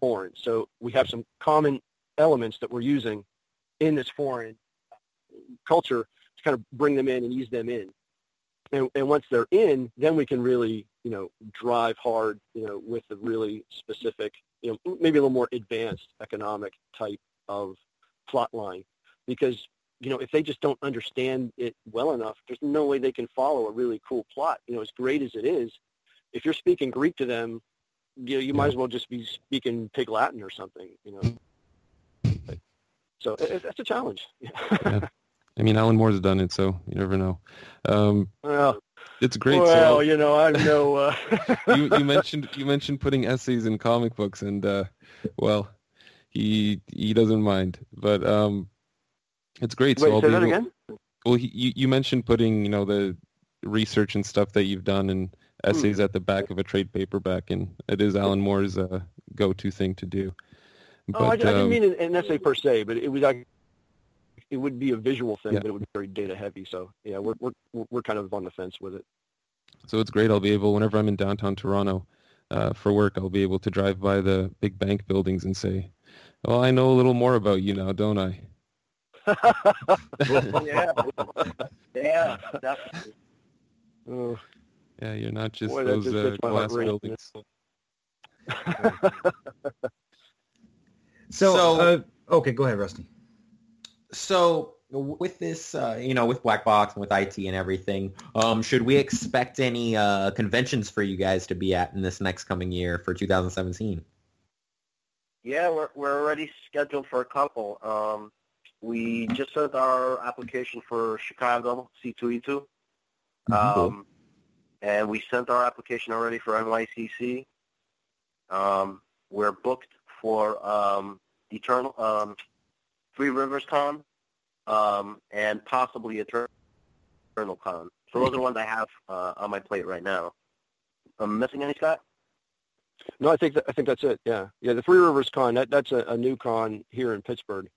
foreign. So we have some common elements that we're using in this foreign culture kind of bring them in and ease them in. And, and once they're in, then we can really, you know, drive hard, you know, with a really specific, you know, maybe a little more advanced economic type of plot line. Because you know, if they just don't understand it well enough, there's no way they can follow a really cool plot. You know, as great as it is, if you're speaking Greek to them, you know, you might as well just be speaking Pig Latin or something. You know. But- so it, that's a challenge. I mean, Alan Moore's done it, so you never know. Um, well, it's great. well, so you know, I'm no. Uh, you, you mentioned you mentioned putting essays in comic books, and uh, well, he he doesn't mind, but um, it's great. so Wait, I'll say be that able- again. Well, he, you, you mentioned putting, you know, the research and stuff that you've done and essays at the back of a trade paperback, and it is Alan Moore's uh, go-to thing to do. But, oh, I, I didn't um, mean an, an essay per se, but it was like it would be a visual thing, Yeah. but it would be very data heavy. So yeah, we're we're we're kind of on the fence with it. so it's great. I'll be able, whenever I'm in downtown Toronto uh, for work, I'll be able to drive by the big bank buildings and say, "Well, I know a little more about you now, don't I?" yeah, yeah, definitely. Oh, Yeah, you're not just Boy, those just uh, gets my heart glass racing. buildings. So, So- uh, okay, go ahead, Rusty. So with this, uh, you know, with Black Box and with IT and everything, um, should we expect any uh, conventions for you guys to be at in this next coming year for 2017? Yeah, we're we're already scheduled for a couple. Um, we just sent our application for Chicago C2E2, um, and we sent our application already for NYCC. Um, we're booked for um, Eternal um, Three Rivers Con um, and possibly Eternal Con. So those are the ones I have uh, on my plate right now. I'm missing any, Scott? no, I think that, I think that's it. Yeah, yeah. The Three Rivers Con that that's a, a new con here in Pittsburgh.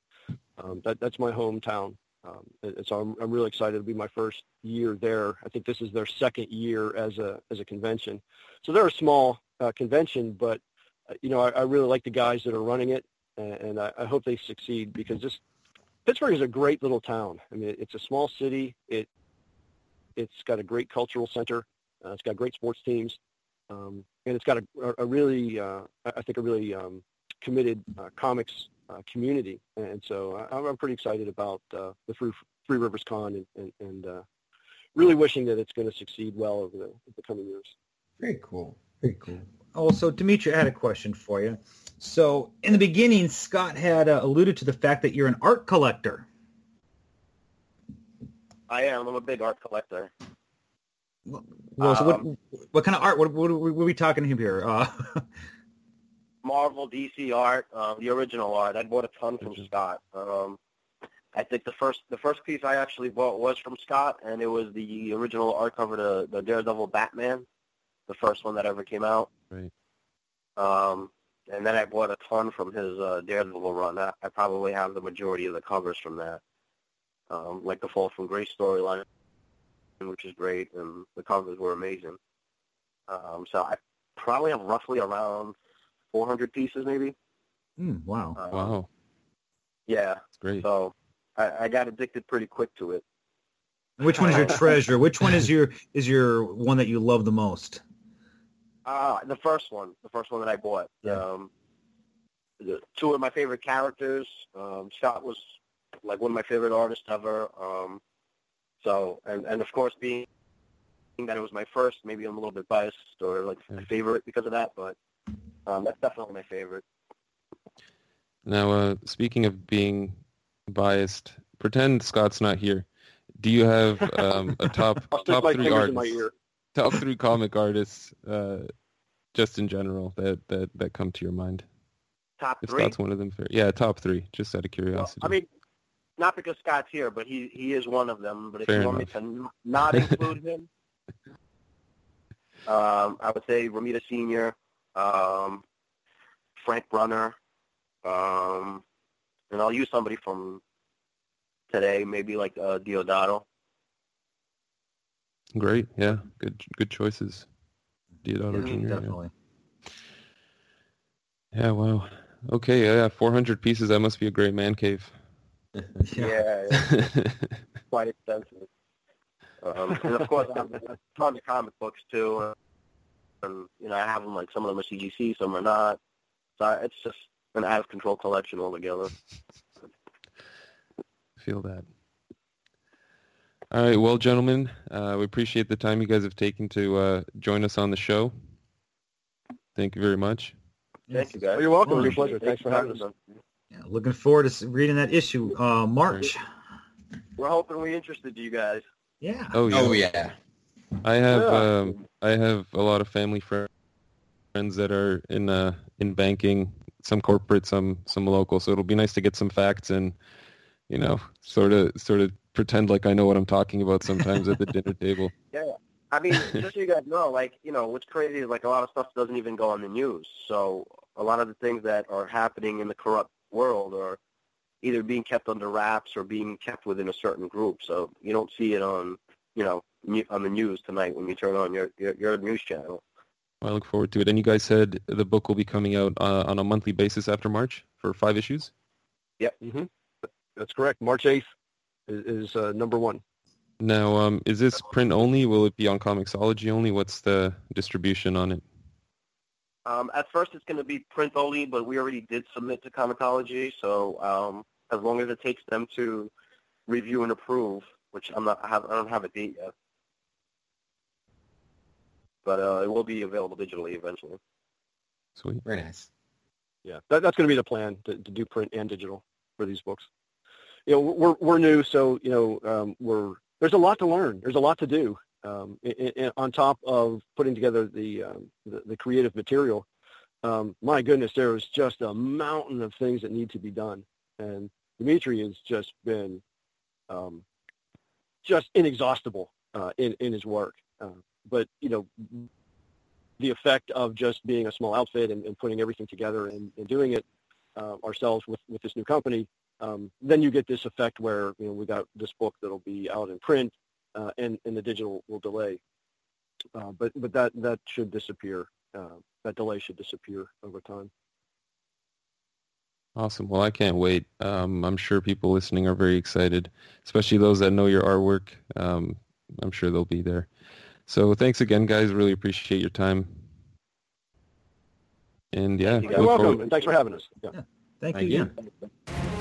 Um, that that's my hometown. Um, so I'm I'm really excited to be my first year there. I think this is their second year as a as a convention. So they're a small uh, convention, but uh, you know I, I really like the guys that are running it, and, and I, I hope they succeed because this Pittsburgh is a great little town. I mean, it's a small city. It it's got a great cultural center. Uh, it's got great sports teams, um, and it's got a, a, really, uh, I think, a really um, committed uh, comics uh, community. And so I, I'm pretty excited about uh, the Three, Three Rivers Con and, and, and uh, really wishing that it's going to succeed well over the, the coming years. Very cool. Very cool. Also, Dimitri, I had a question for you. So, in the beginning, Scott had uh, alluded to the fact that you're an art collector. I am. I'm a big art collector. Well, so what, Um, what kind of art? What, what, what are we talking here? Uh, Marvel, DC art, um, the original art. I bought a ton from. Scott. Um, I think the first the first piece I actually bought was from Scott, and it was the original art cover to the Daredevil Batman, the first one that ever came out. Right. Um, and then I bought a ton from his uh, Daredevil run. I, I probably have the majority of the covers from that, um, like the Fall from Grace storyline, which is great, and the covers were amazing. Um, so I probably have roughly around 400 pieces, maybe. hmm, wow. Um, Wow, Yeah. it's great. So I, I got addicted pretty quick to it. Which one is your treasure? Which one is your is your one that you love the most? Uh, the first one, the first one that I bought. Yeah. Um, the, two of my favorite characters. Um, Scott was like one of my favorite artists ever. Um, so, and, and of course, being that it was my first, maybe I'm a little bit biased or like Yeah. favorite because of that, but um, that's definitely my favorite. Now, uh, speaking of being biased, pretend Scott's not here. Do you have um, a top I'll stick top my three fingers in my artists? Top three comic artists, uh, just in general, that, that, that come to your mind. Top If three. Scott's one of them, fair. Yeah, top three, just out of Well, curiosity. I mean, not because Scott's here, but he he is one of them. But if Fair you want me to not include him, um, I would say Romita Senior, um, Frank Brunner, um, and I'll use somebody from today, maybe like uh, Deodato. Great, yeah, good good choices. Deodato Yeah, Jr. yeah. definitely. Yeah, wow. Okay, yeah, 400 pieces. That must be a great man cave. Yeah, it's quite extensive. Um, and of course, I have a ton of comic books too. And you know, I have them like some of them are CGC, some are not. So it's just an out of control collection altogether. Feel that. All right, well, gentlemen, uh, we appreciate the time you guys have taken to uh, join us on the show. Thank you very much. Thank you, Oh, guys. you're welcome. It was a pleasure. Thanks for having us. Yeah, looking forward to reading that issue. Uh, March. We're hoping we interested you guys. Yeah. Oh yeah, Oh yeah. I have Yeah. um, I have a lot of family fri- friends that are in uh, in banking, some corporate, some some local. So it'll be nice to get some facts and you know sort of sort of pretend like I know what I'm talking about sometimes at the dinner table. Yeah. I mean, just so you guys know, like, you know, what's crazy is like a lot of stuff doesn't even go on the news. So a lot of the things that are happening in the corrupt world are either being kept under wraps or being kept within a certain group. So you don't see it on, you know, on the news tonight when you turn on your your, your news channel. I look forward to it. And you guys said the book will be coming out uh, on a monthly basis after March for five issues. hmm That's correct. March 8th is, is uh, number one. Now, um, is this print only? Will it be on Comixology only? What's the distribution on it? Um, at first, it's going to be print only, but we already did submit to Comixology. So um, as long as it takes them to review and approve, which I'm not, I, have, I don't have a date yet, but uh, it will be available digitally eventually. Sweet. Very nice. Yeah, that, that's going to be the plan to, to do print and digital for these books. You know, we're we're new, so you know, um, we're there's a lot to learn. There's a lot to do. Um, i i on top of putting together the um, the, the creative material, um, my goodness, there is just a mountain of things that need to be done, and Dimitri has just been um, just inexhaustible uh, in in his work. Uh, but you know, the effect of just being a small outfit and, and putting everything together and, and doing it uh, ourselves with, with this new company, um, then you get this effect where you know we got this book that'll be out in print uh, and, and the digital will delay. Uh, but but that that should disappear. Uh, that delay should disappear over time. Awesome. Well, I can't wait. Um, I'm sure people listening are very excited, especially those that know your artwork. Um, I'm sure they'll be there. So thanks again, guys. Really appreciate your time. And yeah, you you're welcome, forward- and thanks for having us. Yeah. Thank, Thank you you. again.